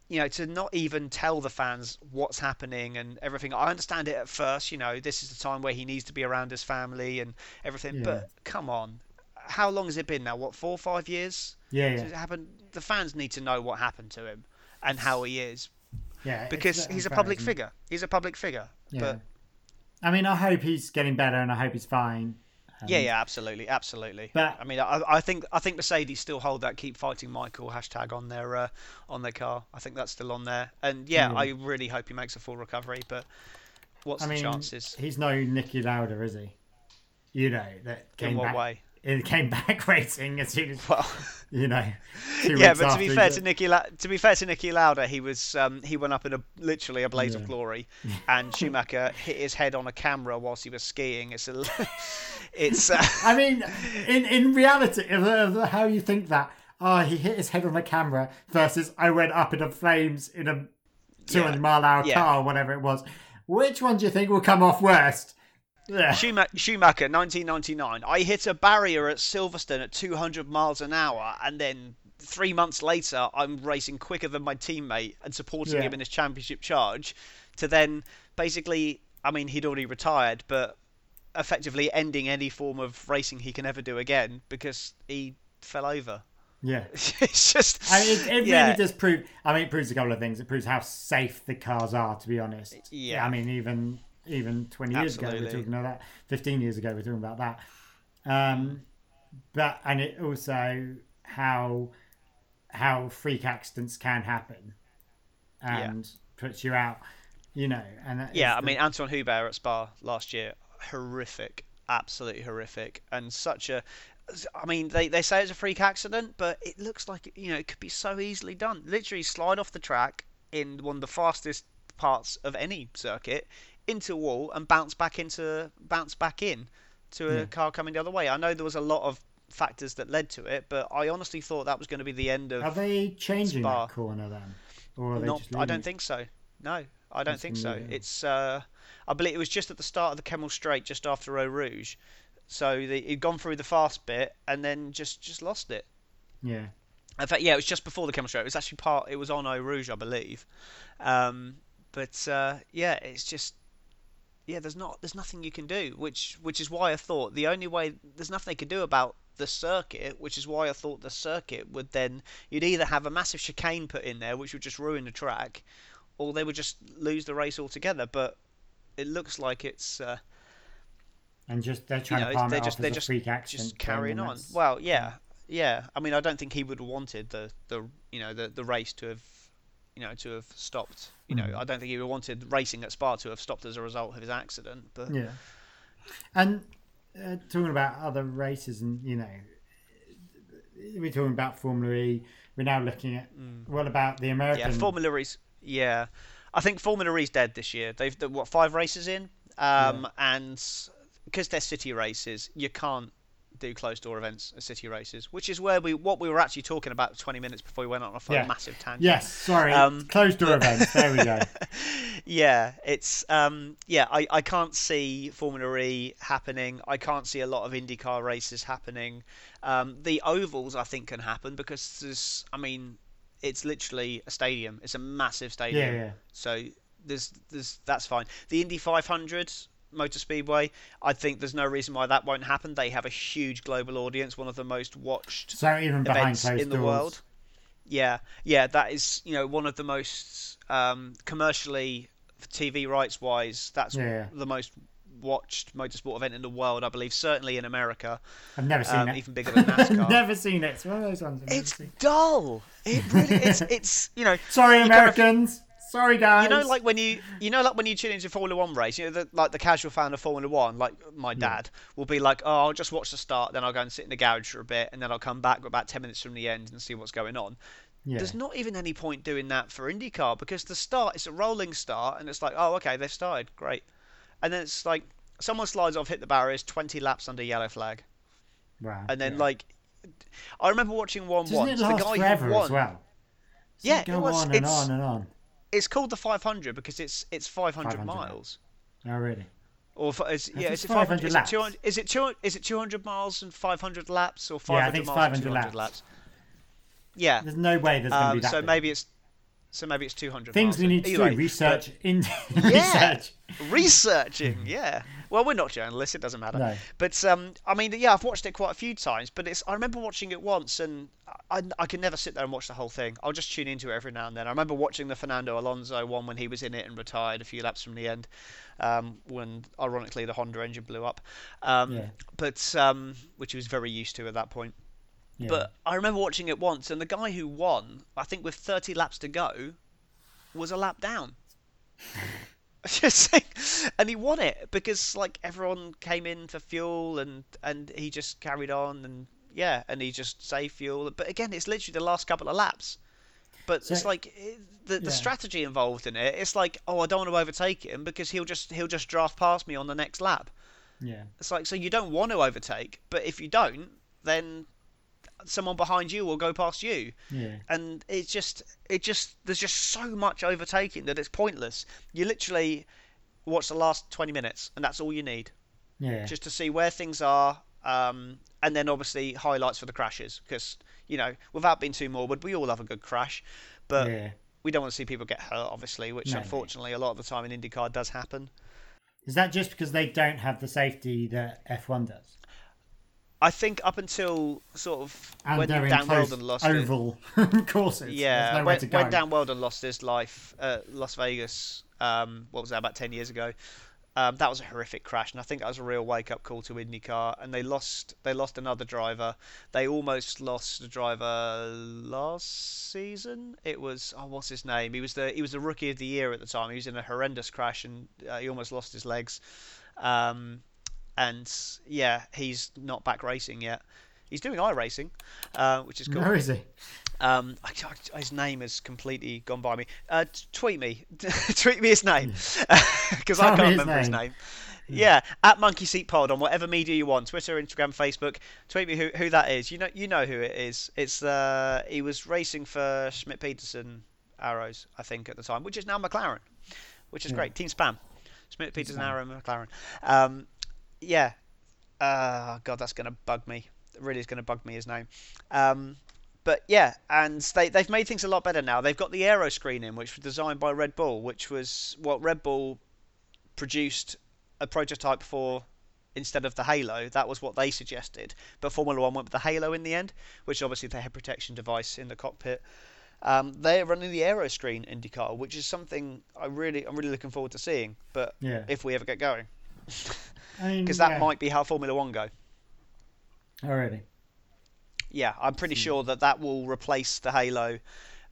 you know, to not even tell the fans what's happening and everything. I understand it at first, you know, this is the time where he needs to be around his family and everything. Yeah. But come on, how long has it been now? What four, five years? Yeah, yeah. it happened. The fans need to know what happened to him and how he is Yeah. because he's a public figure. He's a public figure. Yeah. But I mean, I hope he's getting better and I hope he's fine. yeah, yeah, absolutely, absolutely. Um, But- I mean, I, I think I think Mercedes still hold that "Keep Fighting Michael" hashtag on their uh, on their car. I think that's still on there. And yeah, Yeah. I really hope he makes a full recovery. But what's I the mean, chances? he's no Niki Lauda, is he? You know that came In what back. way? It came back racing as soon as Well, you know. yeah, but to be fair to Niki, La- to be fair to Niki Lauda, he was um, he went up in a literally a blaze of glory, and Schumacher hit his head on a camera whilst he was skiing. It's a, it's uh, I mean, in in reality, of, of how you think that? Oh, he hit his head on the camera versus I went up in the flames in a 200 mile hour Yeah. car, or whatever it was. Which one do you think will come off worst? Yeah. Schumacher, Schumacher, 1999. I hit a barrier at Silverstone at 200 miles an hour, and then three months later, I'm racing quicker than my teammate and supporting Yeah. him in his championship charge. To then basically, I mean, he'd already retired, but effectively ending any form of racing he can ever do again because he fell over. Yeah. it's just, I mean, it, it yeah, really does prove. I mean, it proves a couple of things. It proves how safe the cars are, to be honest. Yeah. I mean, even even twenty years ago, we Absolutely. are talking about that. Fifteen years ago, we are talking about that. Um, but and it also how how freak accidents can happen. and puts you out. You know, and that Yeah, I the- mean Anton Hubert at Spa last year, horrific, absolutely horrific, and such a. I mean, they, they say it's a freak accident, but it looks like you know it could be so easily done. Literally slide off the track in one of the fastest parts of any circuit into a wall and bounce back into bounce back in to a Yeah. car coming the other way. I know there was a lot of factors that led to it, but I honestly thought that was going to be the end of are they changing Spa. that corner then, or are they not, just I don't think so. No, I don't think so. It's uh, I believe it was just at the start of the Kemmel Straight, just after Eau Rouge. So the, he'd gone through the fast bit and then just just lost it. Yeah, In fact, yeah, it was just before the Kemmel Straight. It was actually part. It was on Eau Rouge, I believe. Um, but uh, yeah, it's just yeah. There's not there's nothing you can do, which which is why I thought the only way there's nothing they could do about the circuit, which is why I thought the circuit would then you'd either have a massive chicane put in there, which would just ruin the track, or they would just lose the race altogether. But it looks like it's uh, and just they're trying know, to palm they're it just- off they're as a freak accident. just carrying on. Well, yeah, yeah. I mean, I don't think he would have wanted the, the you know the, the race to have you know to have stopped. You know, Mhm. I don't think he would have wanted racing at Spa to have stopped as a result of his accident. But Yeah. And uh, talking about other races, and you know, we're talking about Formula E. We're now looking at what about the American? Mm. yeah, Formula E's yeah. I think Formula E's dead this year. They've what five races in, um, and because they're city races, you can't do closed door events at city races, which is where we what we were actually talking about 20 minutes before we went on a Yeah. massive tangent. Yes, sorry, Um, closed door events. There we go. yeah, it's um, yeah. I, I can't see Formula E happening. I can't see a lot of IndyCar races happening. Um, the ovals I think can happen because there's. I mean, it's literally a stadium. It's a massive stadium. Yeah, yeah. So there's there's that's fine. The Indy 500 Motor Speedway. I think there's no reason why that won't happen. They have a huge global audience, one of the most watched So even events in the doors. world. Yeah, yeah, that is you know one of the most um, commercially, TV rights wise, that's Yeah. the most watched motorsport event in the world, I believe. Certainly in America, I've never seen um, it. even bigger than NASCAR. never seen it. It's one of those ones. I've it's dull. It really, it's it's you know. Sorry, you kind of- Americans. Sorry, guys. You know, like when you, you know, like when you tune into a Formula One race, you know, the, like the casual fan of Formula One, like my dad, will be like, "Oh, I'll just watch the start, then I'll go and sit in the garage for a bit, and then I'll come back about ten minutes from the end and see what's going on." yeah. There's not even any point doing that for IndyCar because the start is a rolling start, and it's like, oh, okay, they've started, great, and then it's like someone slides off, hit the barriers, 20 laps under yellow flag, wow. and then yeah. like, I remember watching one doesn't once. it the last guy forever who won, as well? Yeah, it go it was- on and on and on. It's called the 500 because it's it's 500, 500 miles. Oh, really? Or is, yeah, it's is it 500 500? Is it laps. 200? Is it 200? Is it 200 miles and 500 laps, or Yeah, I 500 think it's miles and 500 200 laps. Yeah. There's no way there's going to Um, be that. so big. maybe it's so maybe it's 200 things miles we need to Either do: research, in Yeah. research. researching yeah well we're not journalists it doesn't matter No. but um i mean yeah i've watched it quite a few times but it's i remember watching it once and I, I can never sit there and watch the whole thing i'll just tune into it every now and then i remember watching the fernando alonso one when he was in it and retired a few laps from the end um, when ironically the honda engine blew up um, Yeah. but um, which he was very used to at that point Yeah. but I remember watching it once, and the guy who won, I think with 30 laps to go, was a lap down. Just saying, and he won it because like everyone came in for fuel, and and he just carried on, and yeah, and he just saved fuel. But again, it's literally the last couple of laps. But it's like eh, the the Yeah. strategy involved in it. It's like, oh, I don't want to overtake him because he'll just he'll just draft past me on the next lap. yeah. It's like so you don't want to overtake, but if you don't, then someone behind you will go past you. Yeah. And it's just it just there's just so much overtaking that it's pointless. You literally watch the last 20 minutes and that's all you need Yeah. just to see where things are um, and then obviously highlights for the crashes because you know without being too morbid we all love a good crash but yeah. we don't want to see people get hurt obviously which No, no. unfortunately a lot of the time in IndyCar does happen Is that just because they don't have the safety that F1 does? I think up until sort of And when Dan Wheldon lost it, oval courses. Yeah, nowhere when, when Dan Wheldon lost his life at Las Vegas, um, what was that about ten years ago? Um, that was a horrific crash, and I think that was a real wake-up call to IndyCar. And they lost, they lost another driver. They almost lost a driver last season. It was, oh, what's his name? He was the, he was the rookie of the year at the time. He was in a horrendous crash, and uh, he almost lost his legs. Um, and yeah, he's not back racing yet. He's doing iRacing, uh, which is cool. Where is he? Um, I, I, his name has completely gone by me. Uh, tweet me, tweet me his name because I can't his remember his name. name. Yeah, at Monkey Seat Pod on whatever media you want, Twitter, Instagram, Facebook. Tweet me who, who that is. You know you know who it is. It's uh, he was racing for Schmidt Peterson Arrows, I think, at the time, which is now McLaren, which is Yeah. great. Team Spam, Schmidt Peterson. Arrow McLaren. Um, yeah, uh, God, that's gonna bug me. It really is gonna bug me his name. Um, but yeah, and they they've made things a lot better now. They've got the aero screen in, which was designed by Red Bull, which was what Red Bull produced a prototype for instead of the Halo. That was what they suggested. But Formula One went with the Halo in the end, which obviously they had protection device in the cockpit. Um, they're running the aero screen IndyCar, which is something I really I'm really looking forward to seeing. But Yeah. if we ever get going, because that yeah. might be how Formula One go. already. Yeah, I'm pretty Hmm. sure that that will replace the Halo.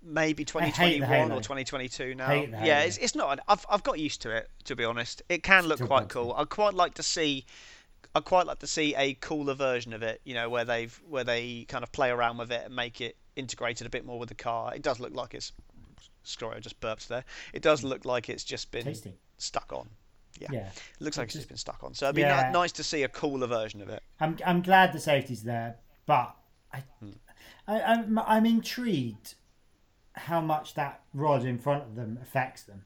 Maybe 2021 or 2022 now. Yeah, it's, it's not. I've, I've got used to it, to be honest. It can look Still quite quite cool. I'd quite like to see. I'd quite like to see a cooler version of it. You know, where they've where they kind of play around with it and make it integrated a bit more with the car. It does look like it's. Sorry, I just burped there. It does look like it's just been Tasty. stuck on. Yeah. Yeah. It looks like it's Just- been stuck on. So it'd be Yeah. ni- nice to see a cooler version of it. I'm I'm glad the safety's there, but I, Hmm. I I'm, I'm intrigued how much that rod in front of them affects them.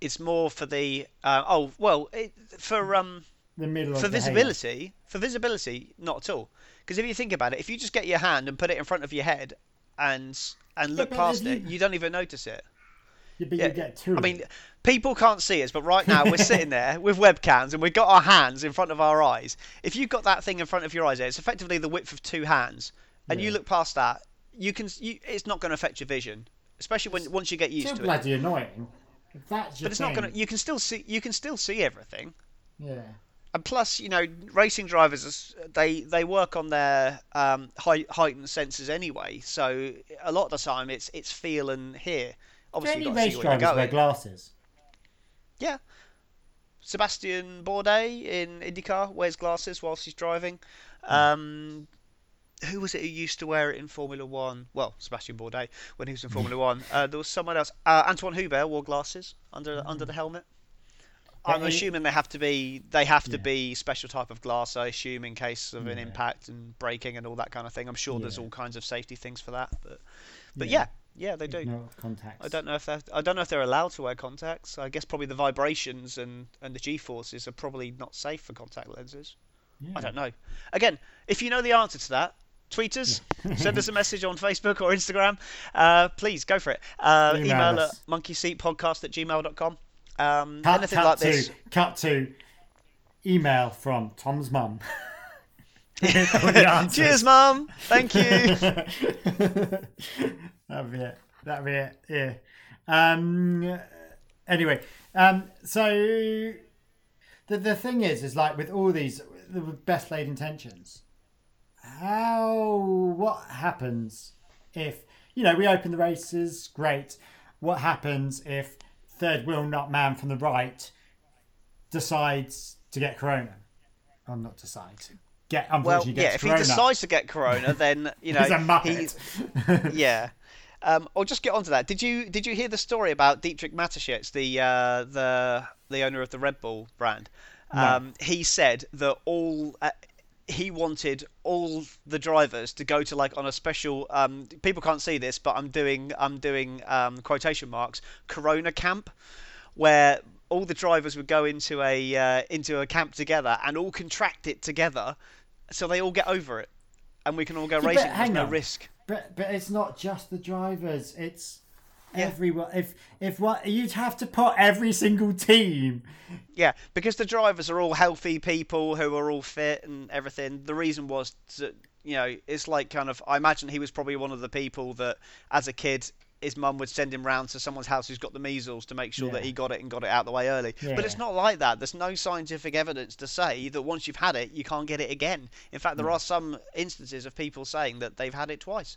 It's more for the. Uh, oh well, it, for um. The middle for visibility, for visibility, not at all. Because if you think about it, if you just get your hand and put it in front of your head and and look but past it, you- you don't even notice it. Yeah, but Yeah, you get two. I mean, people can't see us, but right now we're sitting there with webcams and we've got our hands in front of our eyes. If you've got that thing in front of your eyes, it's effectively the width of two hands, and you look past that, you can. You, it's not going to affect your vision, especially when once you get used to it. bloody annoying. If that's your But it's not going to. You can still see. You can still see everything. Yeah. and plus, you know, racing drivers they they work on their um, heightened senses anyway. So a lot of the time, it's it's feel and hear. Do Obviously, any got to race drivers wear glasses? Yeah. Sebastian Bourdais in IndyCar wears glasses whilst he's driving. Um, who was it who used to wear it in Formula One? Well, Sebastian Bourdais when he was in Formula One. Uh, there was someone else. Uh, Anthoine Hubert wore glasses under under the helmet. I'm he- assuming they have to be they have to Yeah. be special type of glass. I assume in case of an impact and braking and all that kind of thing. I'm sure there's all kinds of safety things for that. But but Yeah. yeah, yeah, they do. No contacts. I don't know if I don't know if they're allowed to wear contacts. I guess probably the vibrations and, and the G forces are probably not safe for contact lenses. Yeah. I don't know. Again, if you know the answer to that, tweet us, send us a message on Facebook or Instagram. Uh, please go for it. Uh, Email email, us. at monkeyseatpodcast at gmail.com. Um, Cut, anything cut like to this. cut to email from Tom's mum. With all the answers. Cheers, Mum. Thank you. That'd be it. That'd be it. Yeah. Um. Anyway, um. So the the thing is, is like with all these the best laid intentions, how what happens if you know we open the races? Great. What happens if third wheel nut man from the right decides to get corona? Or not decide. Get well, yeah, if he decides to get corona, then you know He's a muppet. yeah. Um, or just get onto that. Did you did you hear the story about Dietrich Mateschitz, the uh, the the owner of the Red Bull brand? No. Um, he said that all uh, he wanted all the drivers to go to like on a special. Um, people can't see this, but I'm doing I'm doing um, quotation marks Corona camp, where all the drivers would go into a uh, into a camp together and all contract it together, so they all get over it, and we can all go but racing. There's hang no on. risk. But but it's not just the drivers. It's Yeah. everyone. If if what you'd have to put every single team. Yeah, because the drivers are all healthy people who are all fit and everything. The reason was that you know it's like kind of I imagine he was probably one of the people that as a kid his mum would send him round to someone's house who's got the measles to make sure Yeah. that he got it and got it out the way early. But it's not like that. There's no scientific evidence to say that once you've had it, you can't get it again. In fact, there mm. are some instances of people saying that they've had it twice.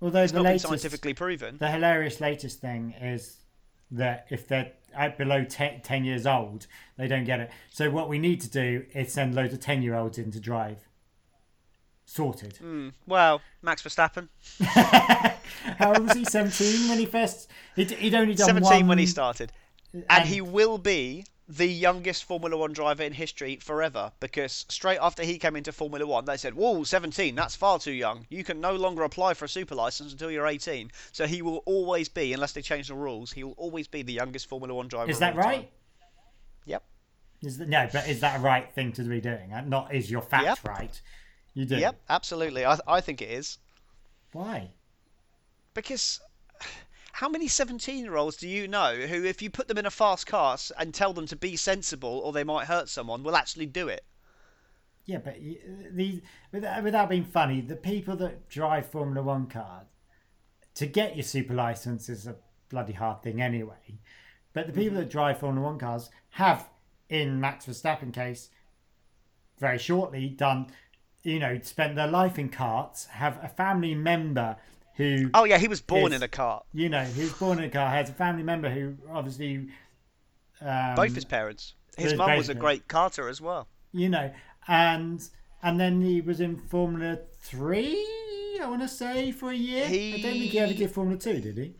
Although It's the not latest, scientifically proven. the hilarious latest thing is that if they're out below 10, 10 years old, they don't get it. So what we need to do is send loads of 10 year olds in to drive. Sorted. Well, Max Verstappen, How old was he? 17 when he first. He'd, he'd only done 17 when he started. And he will be the youngest Formula One driver in history forever because straight after he came into Formula One, they said, Whoa, 17, that's far too young. You can no longer apply for a super license until you're 18. So he will always be, unless they change the rules, he will always be the youngest Formula One driver. Is that all time. right? Yep. Is that, no, but is that a right thing to be doing? Uh, Not is your fact Yep. right? You do. Yep, absolutely. I, I think it is. Why? Because how many 17 year olds do you know who, if you put them in a fast car and tell them to be sensible or they might hurt someone, will actually do it? Yeah, but these without, being funny, the people that drive Formula One cars to get your super license is a bloody hard thing anyway. But the people mm-hmm. that drive Formula One cars have, in Max Verstappen case, very shortly done, you know, spent their life in karts, have a family member who Oh, yeah, he was born Yes. in a car. you know, he was born in a car, has a family member who obviously, um, Both his parents. His mum was a great karter as well. you know, and and then he was in Formula Three. I want to say for a year. I don't think he ever He- did Formula Two, did he?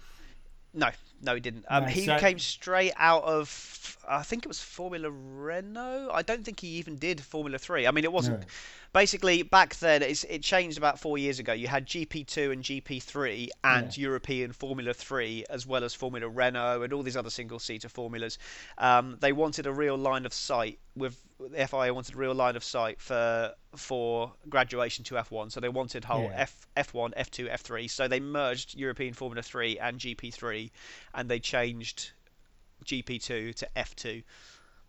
No, no, he didn't. Um, No, he so- came straight out of, I think it was Formula Renault. I don't think he even did Formula Three. I mean, it wasn't. No. Basically, back then, it's, it changed about four years ago. You had GP2 and GP3 and European Formula 3, as well as Formula Renault and all these other single-seater formulas. Um, they wanted a real line of sight with the FIA wanted a real line of sight for for graduation to F1. So they wanted whole Yeah. F F1, F2, F3. So they merged European Formula 3 and GP3, and they changed GP2 to F2,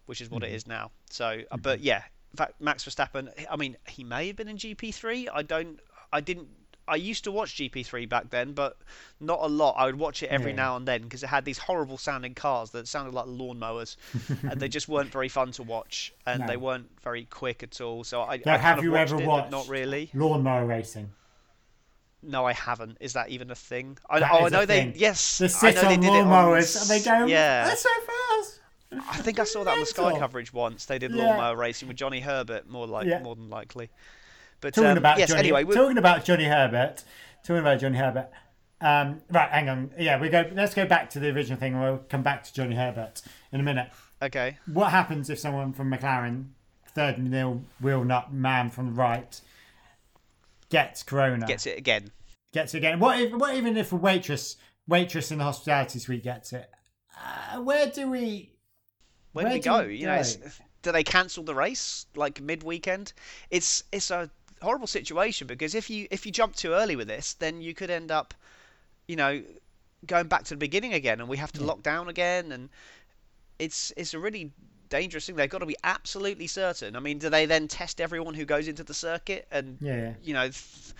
which is what it is now. So, uh, but yeah, in fact, Max Verstappen. I mean, he may have been in GP3. I don't. I didn't. I used to watch GP3 back then, but not a lot. I would watch it every Yeah. now and then because it had these horrible sounding cars that sounded like lawnmowers, and they just weren't very fun to watch, and No. they weren't very quick at all. So I, I Now, kind have you watched ever it, watched not really. lawnmower racing? No, I haven't. Is that even a thing? I, oh, I know they. thing. Yes, They I sit know they on did it on lawnmowers and they go, Yeah, "That's so fast." I think I saw that on the Sky coverage once. They did Yeah. lawnmower racing with Johnny Herbert, more like Yeah. more than likely. But Talking um, about yes, Johnny, anyway, we, talking about Johnny Herbert, talking about Johnny Herbert. Um, right, hang on. Yeah, we go. Let's go back to the original thing. We'll come back to Johnny Herbert in a minute. okay. What happens if someone from McLaren, third nil wheel nut man from the right, gets corona? Gets it again. gets it again. What if? What even if a waitress waitress in the hospitality suite gets it? Uh, where do we? Where, Where do we do go? we You know, do they cancel the race like mid weekend? It's it's a horrible situation because if you if you jump too early with this, then you could end up, you know, going back to the beginning again, and we have to lock down again, and it's it's a really dangerous thing. They've got to be absolutely certain. I mean, do they then test everyone who goes into the circuit and Yeah. you know? Th-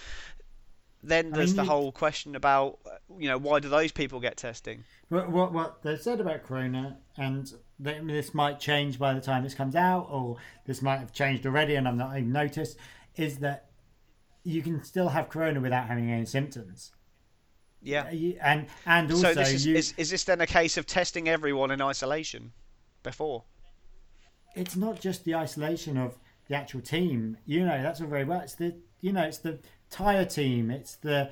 then I there's mean, the you- whole question about, uh, you know, why do those people get testing? What, what what they said about corona, and this might change by the time this comes out, or this might have changed already, and I'm not even noticed. Is that you can still have corona without having any symptoms, Yeah. Uh, and and also So this is, you. is is this then a case of testing everyone in isolation before? it's not just the isolation of the actual team. You know, that's all very well. It's the you know, it's the tire team, it's the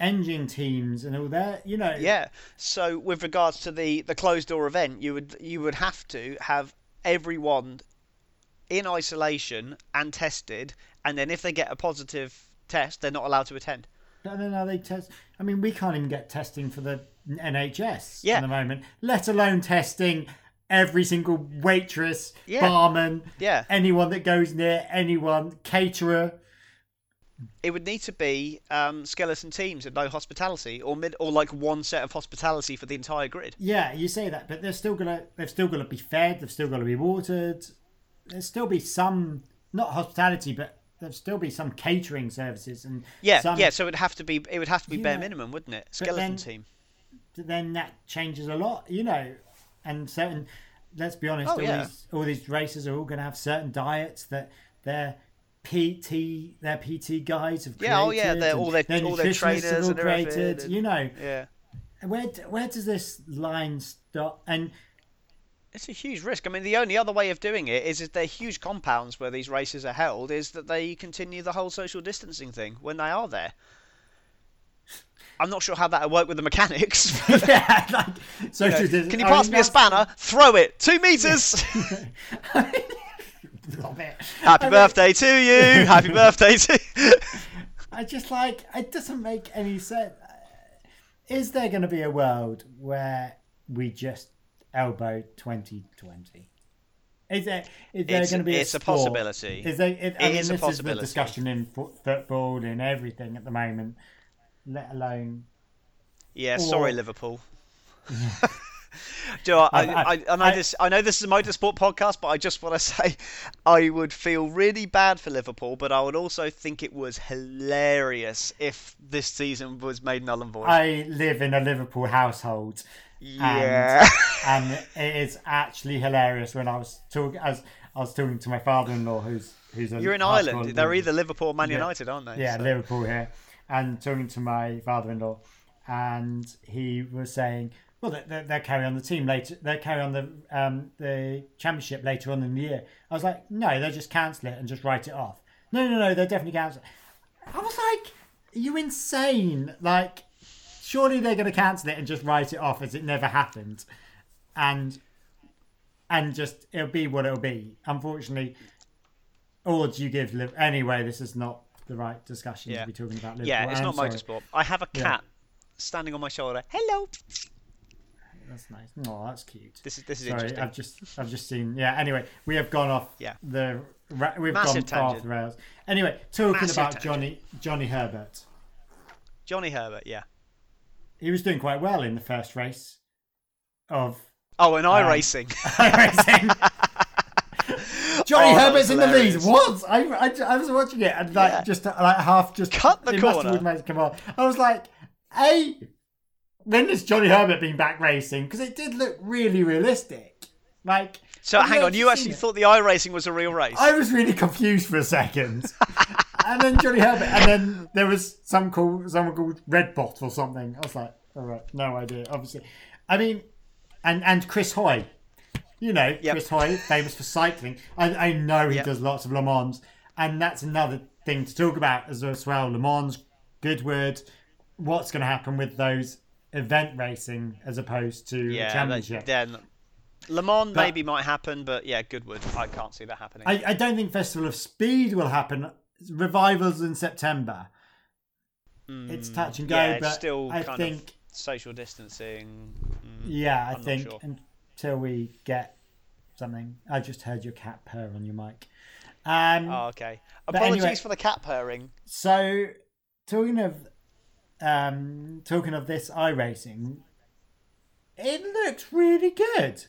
engine teams, and all that. You know, Yeah. So with regards to the the closed door event, you would you would have to have everyone in isolation and tested, and then if they get a positive test, they're not allowed to attend. I don't know. They test. I mean, we can't even get testing for the NHS Yeah. at the moment, let alone testing every single waitress, Yeah. barman, Yeah. anyone that goes near anyone, caterer. It would need to be um, skeleton teams and no hospitality, or mid, or like one set of hospitality for the entire grid. Yeah, you say that, but they're still gonna. They've still got to be fed. They've still got to be watered. There's still be some, not hospitality, but there'd still be some catering services and Yeah, some, yeah. So it would have to be it would have to be bare minimum, wouldn't it? Skeleton then- team. then that changes a lot, you know. And certain, let's be honest, Oh, all yeah. these all these races are all going to have certain diets that their PT, their PT guys have created. Yeah, oh, yeah, they're all their- all their nutritionists have created. and- You know, Yeah. where where does this line stop? And It's a huge risk. I mean, the only other way of doing it is if they're huge compounds where these races are held, is that they continue the whole social distancing thing when they are there. I'm not sure how that would work with the mechanics. yeah, like social you know, can you I pass mean, me a spanner? Throw it two meters. Love it. Happy I mean, birthday to you. Happy birthday to. I just like it doesn't make any sense. Is there going to be a world where we just elbow 2020? Is there is there It's- going to be a it's a possibility. Is there? It, I mean, is a this possibility. is the discussion in fo- football and everything at the moment. Let alone Yeah, Or- sorry, Liverpool. Do I, I- I, I know I- this. I know this is a motorsport podcast, but I just want to say, I would feel really bad for Liverpool, but I would also think it was hilarious if this season was made null and void. I live in a Liverpool household. Yeah, and it is actually hilarious when I was talking as I was talking to my father-in-law, who's who's a you're in Ireland. They're either Liverpool or Man Yeah. United, aren't they? yeah So- Liverpool here, and talking to my father-in-law, and he was saying, well, they, they, they'll carry on the team later. They'll carry on the um, the championship later on in the year. I was like, no, they'll just cancel it and just write it off. No, no, no, they'll definitely cancel. it. I was like, are you insane? Like, surely they're going to cancel it and just write it off as it never happened, and and just it'll be what it'll be. Unfortunately, or do you give Liv- anyway? This is not the right discussion Yeah. to be talking about. Liverpool. Yeah, it's I'm not sorry. motorsport. I have a Yeah. cat standing on my shoulder. Hello. That's nice. Oh, that's cute. This is this is Sorry, interesting. I've just I've just seen. Yeah. Anyway, we have gone off. Yeah. The we've Massive gone off the rails. Anyway, talking Massive about tangent. Johnny Johnny Herbert. Johnny Herbert. Yeah. He was doing quite well in the first race of Oh, and Um, iRacing. racing. Johnny Oh, Herbert's in the lead. What? I, I, I was watching it and like Yeah. just like half just Cut the corner. come on. I was like, hey, when has Johnny Herbert been back racing? Because it did look really realistic. Like So hang on, you actually it? thought the i racing was a real race? I was really confused for a second. and then Johnny Herbert, and then there was some called someone called Redbot or something. I was like, all right, no idea. Obviously, I mean, and and Chris Hoy, you know, Yep. Chris Hoy, famous for cycling. I, I know he Yep. does lots of Le Mans, and that's another thing to talk about as well. Le Mans, Goodwood, what's going to happen with those event racing as opposed to yeah, championship? then Le Mans But- maybe might happen, but yeah, Goodwood, I can't see that happening. I, I don't think Festival of Speed will happen. Revivals in September. It's Mm, touch and go, yeah, but still I kind think, of social distancing. mm. yeah, I not think sure. until we get something. I just heard your cat purr on your mic. Um, Oh, okay. Apologies anyway- for the cat purring. So, talking of um, talking of this iRacing, it looks really good.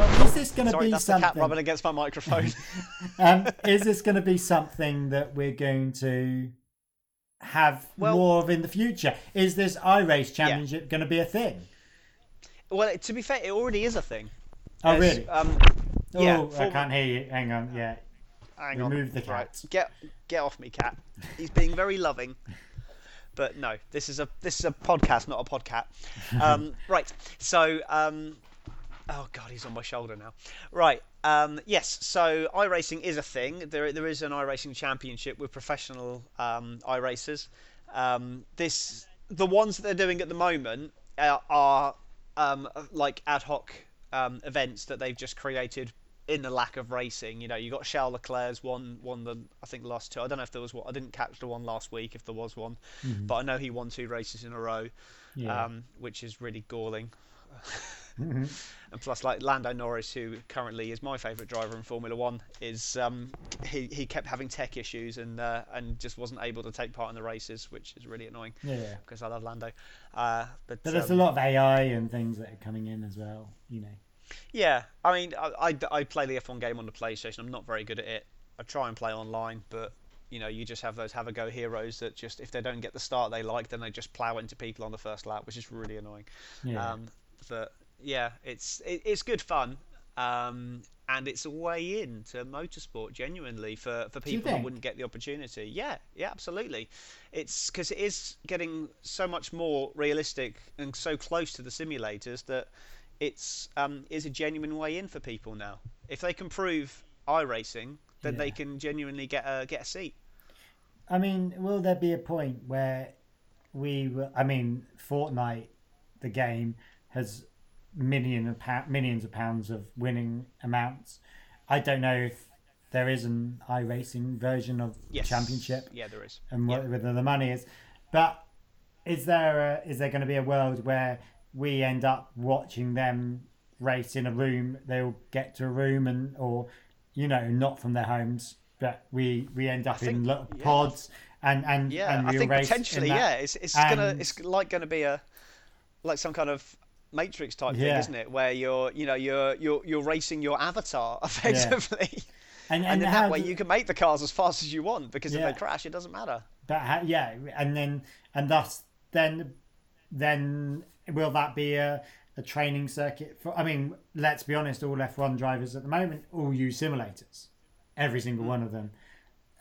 Is this going to be that's the cat rubbing against my microphone. um, is this going to be something that we're going to have Well- more of in the future? Is this iRace Championship going to be a thing? well, to be fair, it already is a thing. Oh, really? Um, oh, yeah, I can't hear you. Hang on. Yeah. hang on. Remove the Right, cat. get get off me, cat. He's being very loving. But no, this is a this is a podcast, not a podcat. Um, right. So, um, oh god, he's on my shoulder now. Right. Um, yes. So iRacing is a thing. There there is an iRacing championship with professional um, iRacers. Um, this the ones that they're doing at the moment uh, are um, like ad hoc um, events that they've just created in the lack of racing. You know, you got Charles Leclerc's one won the I think last two. I don't know if there was one. I didn't catch the one last week if there was one, but I know he won two races in a row, Yeah. um, which is really galling. Mhm. And plus, like Lando Norris, who currently is my favourite driver in Formula One, is um, he he kept having tech issues and uh, and just wasn't able to take part in the races, which is really annoying Yeah. because I love Lando. Uh, but But there's um, a lot of AI and things that are coming in as well. You know. Yeah, I mean, I, I, I play the F1 game on the PlayStation. I'm not very good at it. I try and play online, but you know, you just have those have a go heroes that just if they don't get the start they like, then they just plow into people on the first lap, which is really annoying. Yeah. Um, but yeah, it's it, it's good fun, um, and it's a way in to motorsport genuinely for, for people who wouldn't get the opportunity. Yeah, yeah, absolutely. It's because it is getting so much more realistic and so close to the simulators that it's um, is a genuine way in for people now. If they can prove iRacing, then they can genuinely get a get a seat. I mean, will there be a point where we? will- I mean, Fortnite, the game, has million of pou- millions of pounds of winning amounts. I don't know if there is an iRacing version of Yes. Championship Yeah, there is. and what, whether the money is, but is there a, is there going to be a world where we end up watching them race in a room? They'll get to a room and or you know not from their homes, but we we end up in little yeah. pods and and Yeah, and I think race potentially, yeah, it's it's gonna it's like gonna be a like some kind of Matrix type thing, isn't it? Where you're you know you're you're you're racing your avatar effectively, and, and, in how that way do- you can make the cars as fast as you want because if they crash, it doesn't matter. But ha- yeah, and then and thus then then will that be a, a training circuit for? I mean, let's be honest, all F one drivers at the moment all use simulators, every single mm. one of them.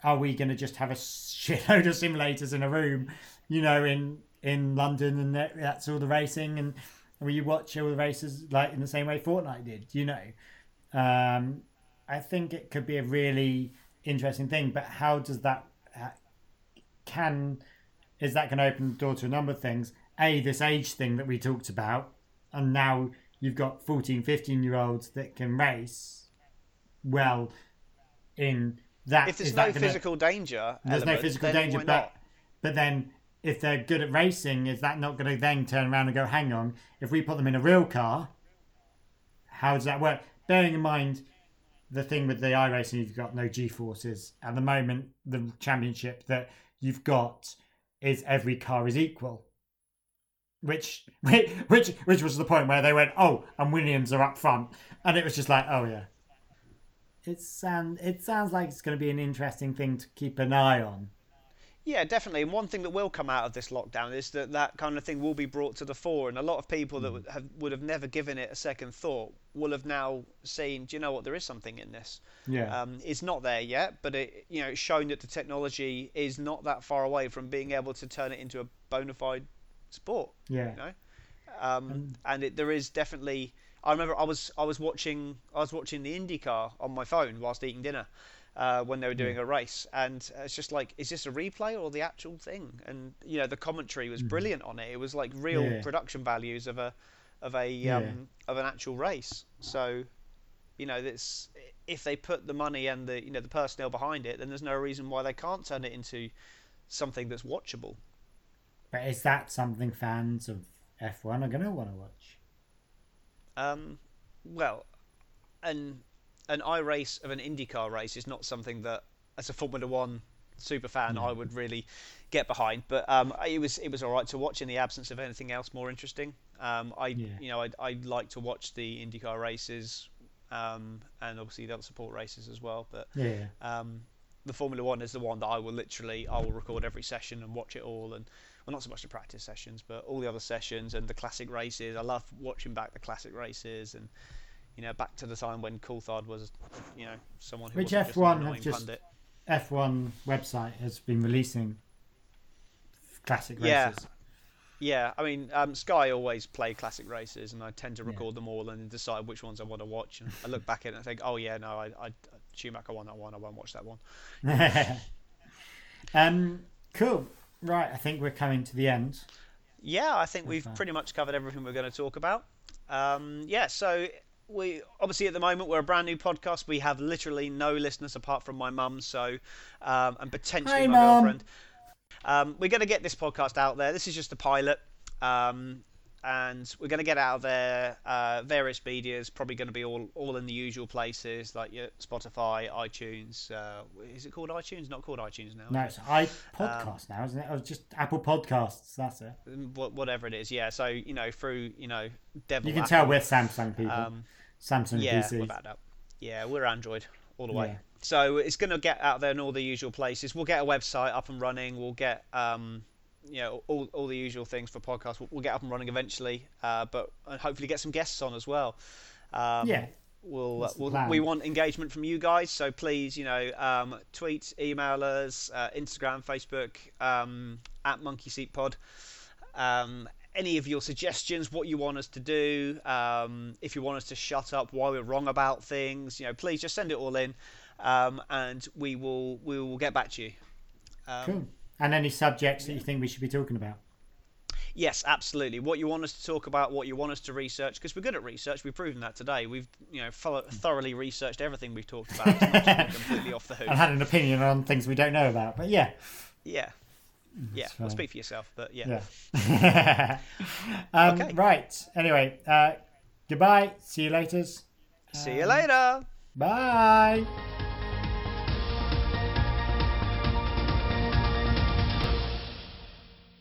Are we going to just have a shitload of simulators in a room, you know, in in London, and that, that's all the racing, and will you watch all the races like in the same way Fortnite did, you know? Um, I think it could be a really interesting thing, but how does that uh, can is that going to open the door to a number of things? A this age thing that we talked about and now you've got 14 15 year olds that can race well in that. If there's is no that gonna- physical danger, there's no physical danger but but then if they're good at racing is that not going to then turn around and go hang on if we put them in a real car how does that work bearing in mind the thing with the iRacing, you've got no G forces. At the moment, the championship that you've got is every car is equal. Which, which, which was the point where they went, oh, and Williams are up front, and it was just like, oh yeah. It sound, it sounds like it's going to be an interesting thing to keep an eye on. Yeah, definitely. And one thing that will come out of this lockdown is that that kind of thing will be brought to the fore, and a lot of people that would have would have never given it a second thought will have now seen. Do you know what? There is something in this. Yeah, Um, it's not there yet, but it you know it's shown that the technology is not that far away from being able to turn it into a bona fide sport. yeah, You know, um, and it, there is definitely. I remember I was I was watching I was watching the IndyCar on my phone whilst eating dinner. Uh, when they were doing a race, and it's just like, is this a replay or the actual thing? And you know, the commentary was brilliant on it. It was like real Yeah. production values of a of a Yeah. um, of an actual race. So, you know, this if they put the money and the you know the personnel behind it, then there's no reason why they can't turn it into something that's watchable. but is that something fans of F1 are going to want to watch? Um, well, an an iRace of an IndyCar race is not something that, as a Formula One super fan, I would really get behind. But um, it was it was all right to watch in the absence of anything else more interesting. Um, I Yeah. you know I I like to watch the IndyCar races, um, and obviously the other support races as well. But Yeah, um, the Formula One is the one that I will literally I will record every session and watch it all and well not so much the practice sessions but all the other sessions and the classic races. I love watching back the classic races and you know back to the time when Coulthard was you know someone who Which wasn't just an F1 have just- pundit. F1 website has been releasing classic races. Yeah. Yeah, I mean um, Sky always play classic races and I tend to Yeah. record them all and decide which ones I want to watch and I look back at it and I think oh yeah no I, I Schumacher won that one I won't watch that one. um, cool. Right, I think we're coming to the end. Yeah, I think we've pretty much covered everything we're going to talk about. Um, yeah, so we obviously at the moment we're a brand new podcast. We have literally no listeners apart from my mum, so um, and potentially Hi, my Mum. girlfriend. Um, we're going to get this podcast out there. This is just a pilot. Um, and we're going to get out there uh, various medias, probably going to be all, all in the usual places like your Spotify, iTunes. Uh, is it called iTunes? Not called iTunes now. No, it's iPodcast now, isn't it? Oh, it's just Apple Podcasts. That's it. it? Whatever it is, yeah. So you know, through you know, devil. You can Apple, tell we're Samsung people. Um, Samsung yeah, PCs. without doubt. Yeah, we're Android all the way. so it's going to get out there in all the usual places. We'll get a website up and running. We'll get um, you know all, all the usual things for podcasts. We'll, we'll get up and running eventually, uh, but and hopefully get some guests on as well. Um, Yeah. We'll, we'll we want engagement from you guys, so please, you know, um, tweet, email us, uh, Instagram, Facebook, um, at Monkey Seat Pod. Any of your suggestions, what you want us to do, um, if you want us to shut up why we're wrong about things, you know, please just send it all in, um, and we will we will get back to you. Um, Cool. And any subjects that you think we should be talking about? Yes, absolutely. What you want us to talk about, what you want us to research, because we're good at research. We've proven that today. We've you know thor- thoroughly researched everything we've talked about. It's not just been completely off the hook. had an opinion on things we don't know about. But yeah. Yeah, yeah. Well, fine. speak for yourself, but yeah. Yeah. um, Okay. Right. Anyway, uh, goodbye. See you later. See you later. Bye.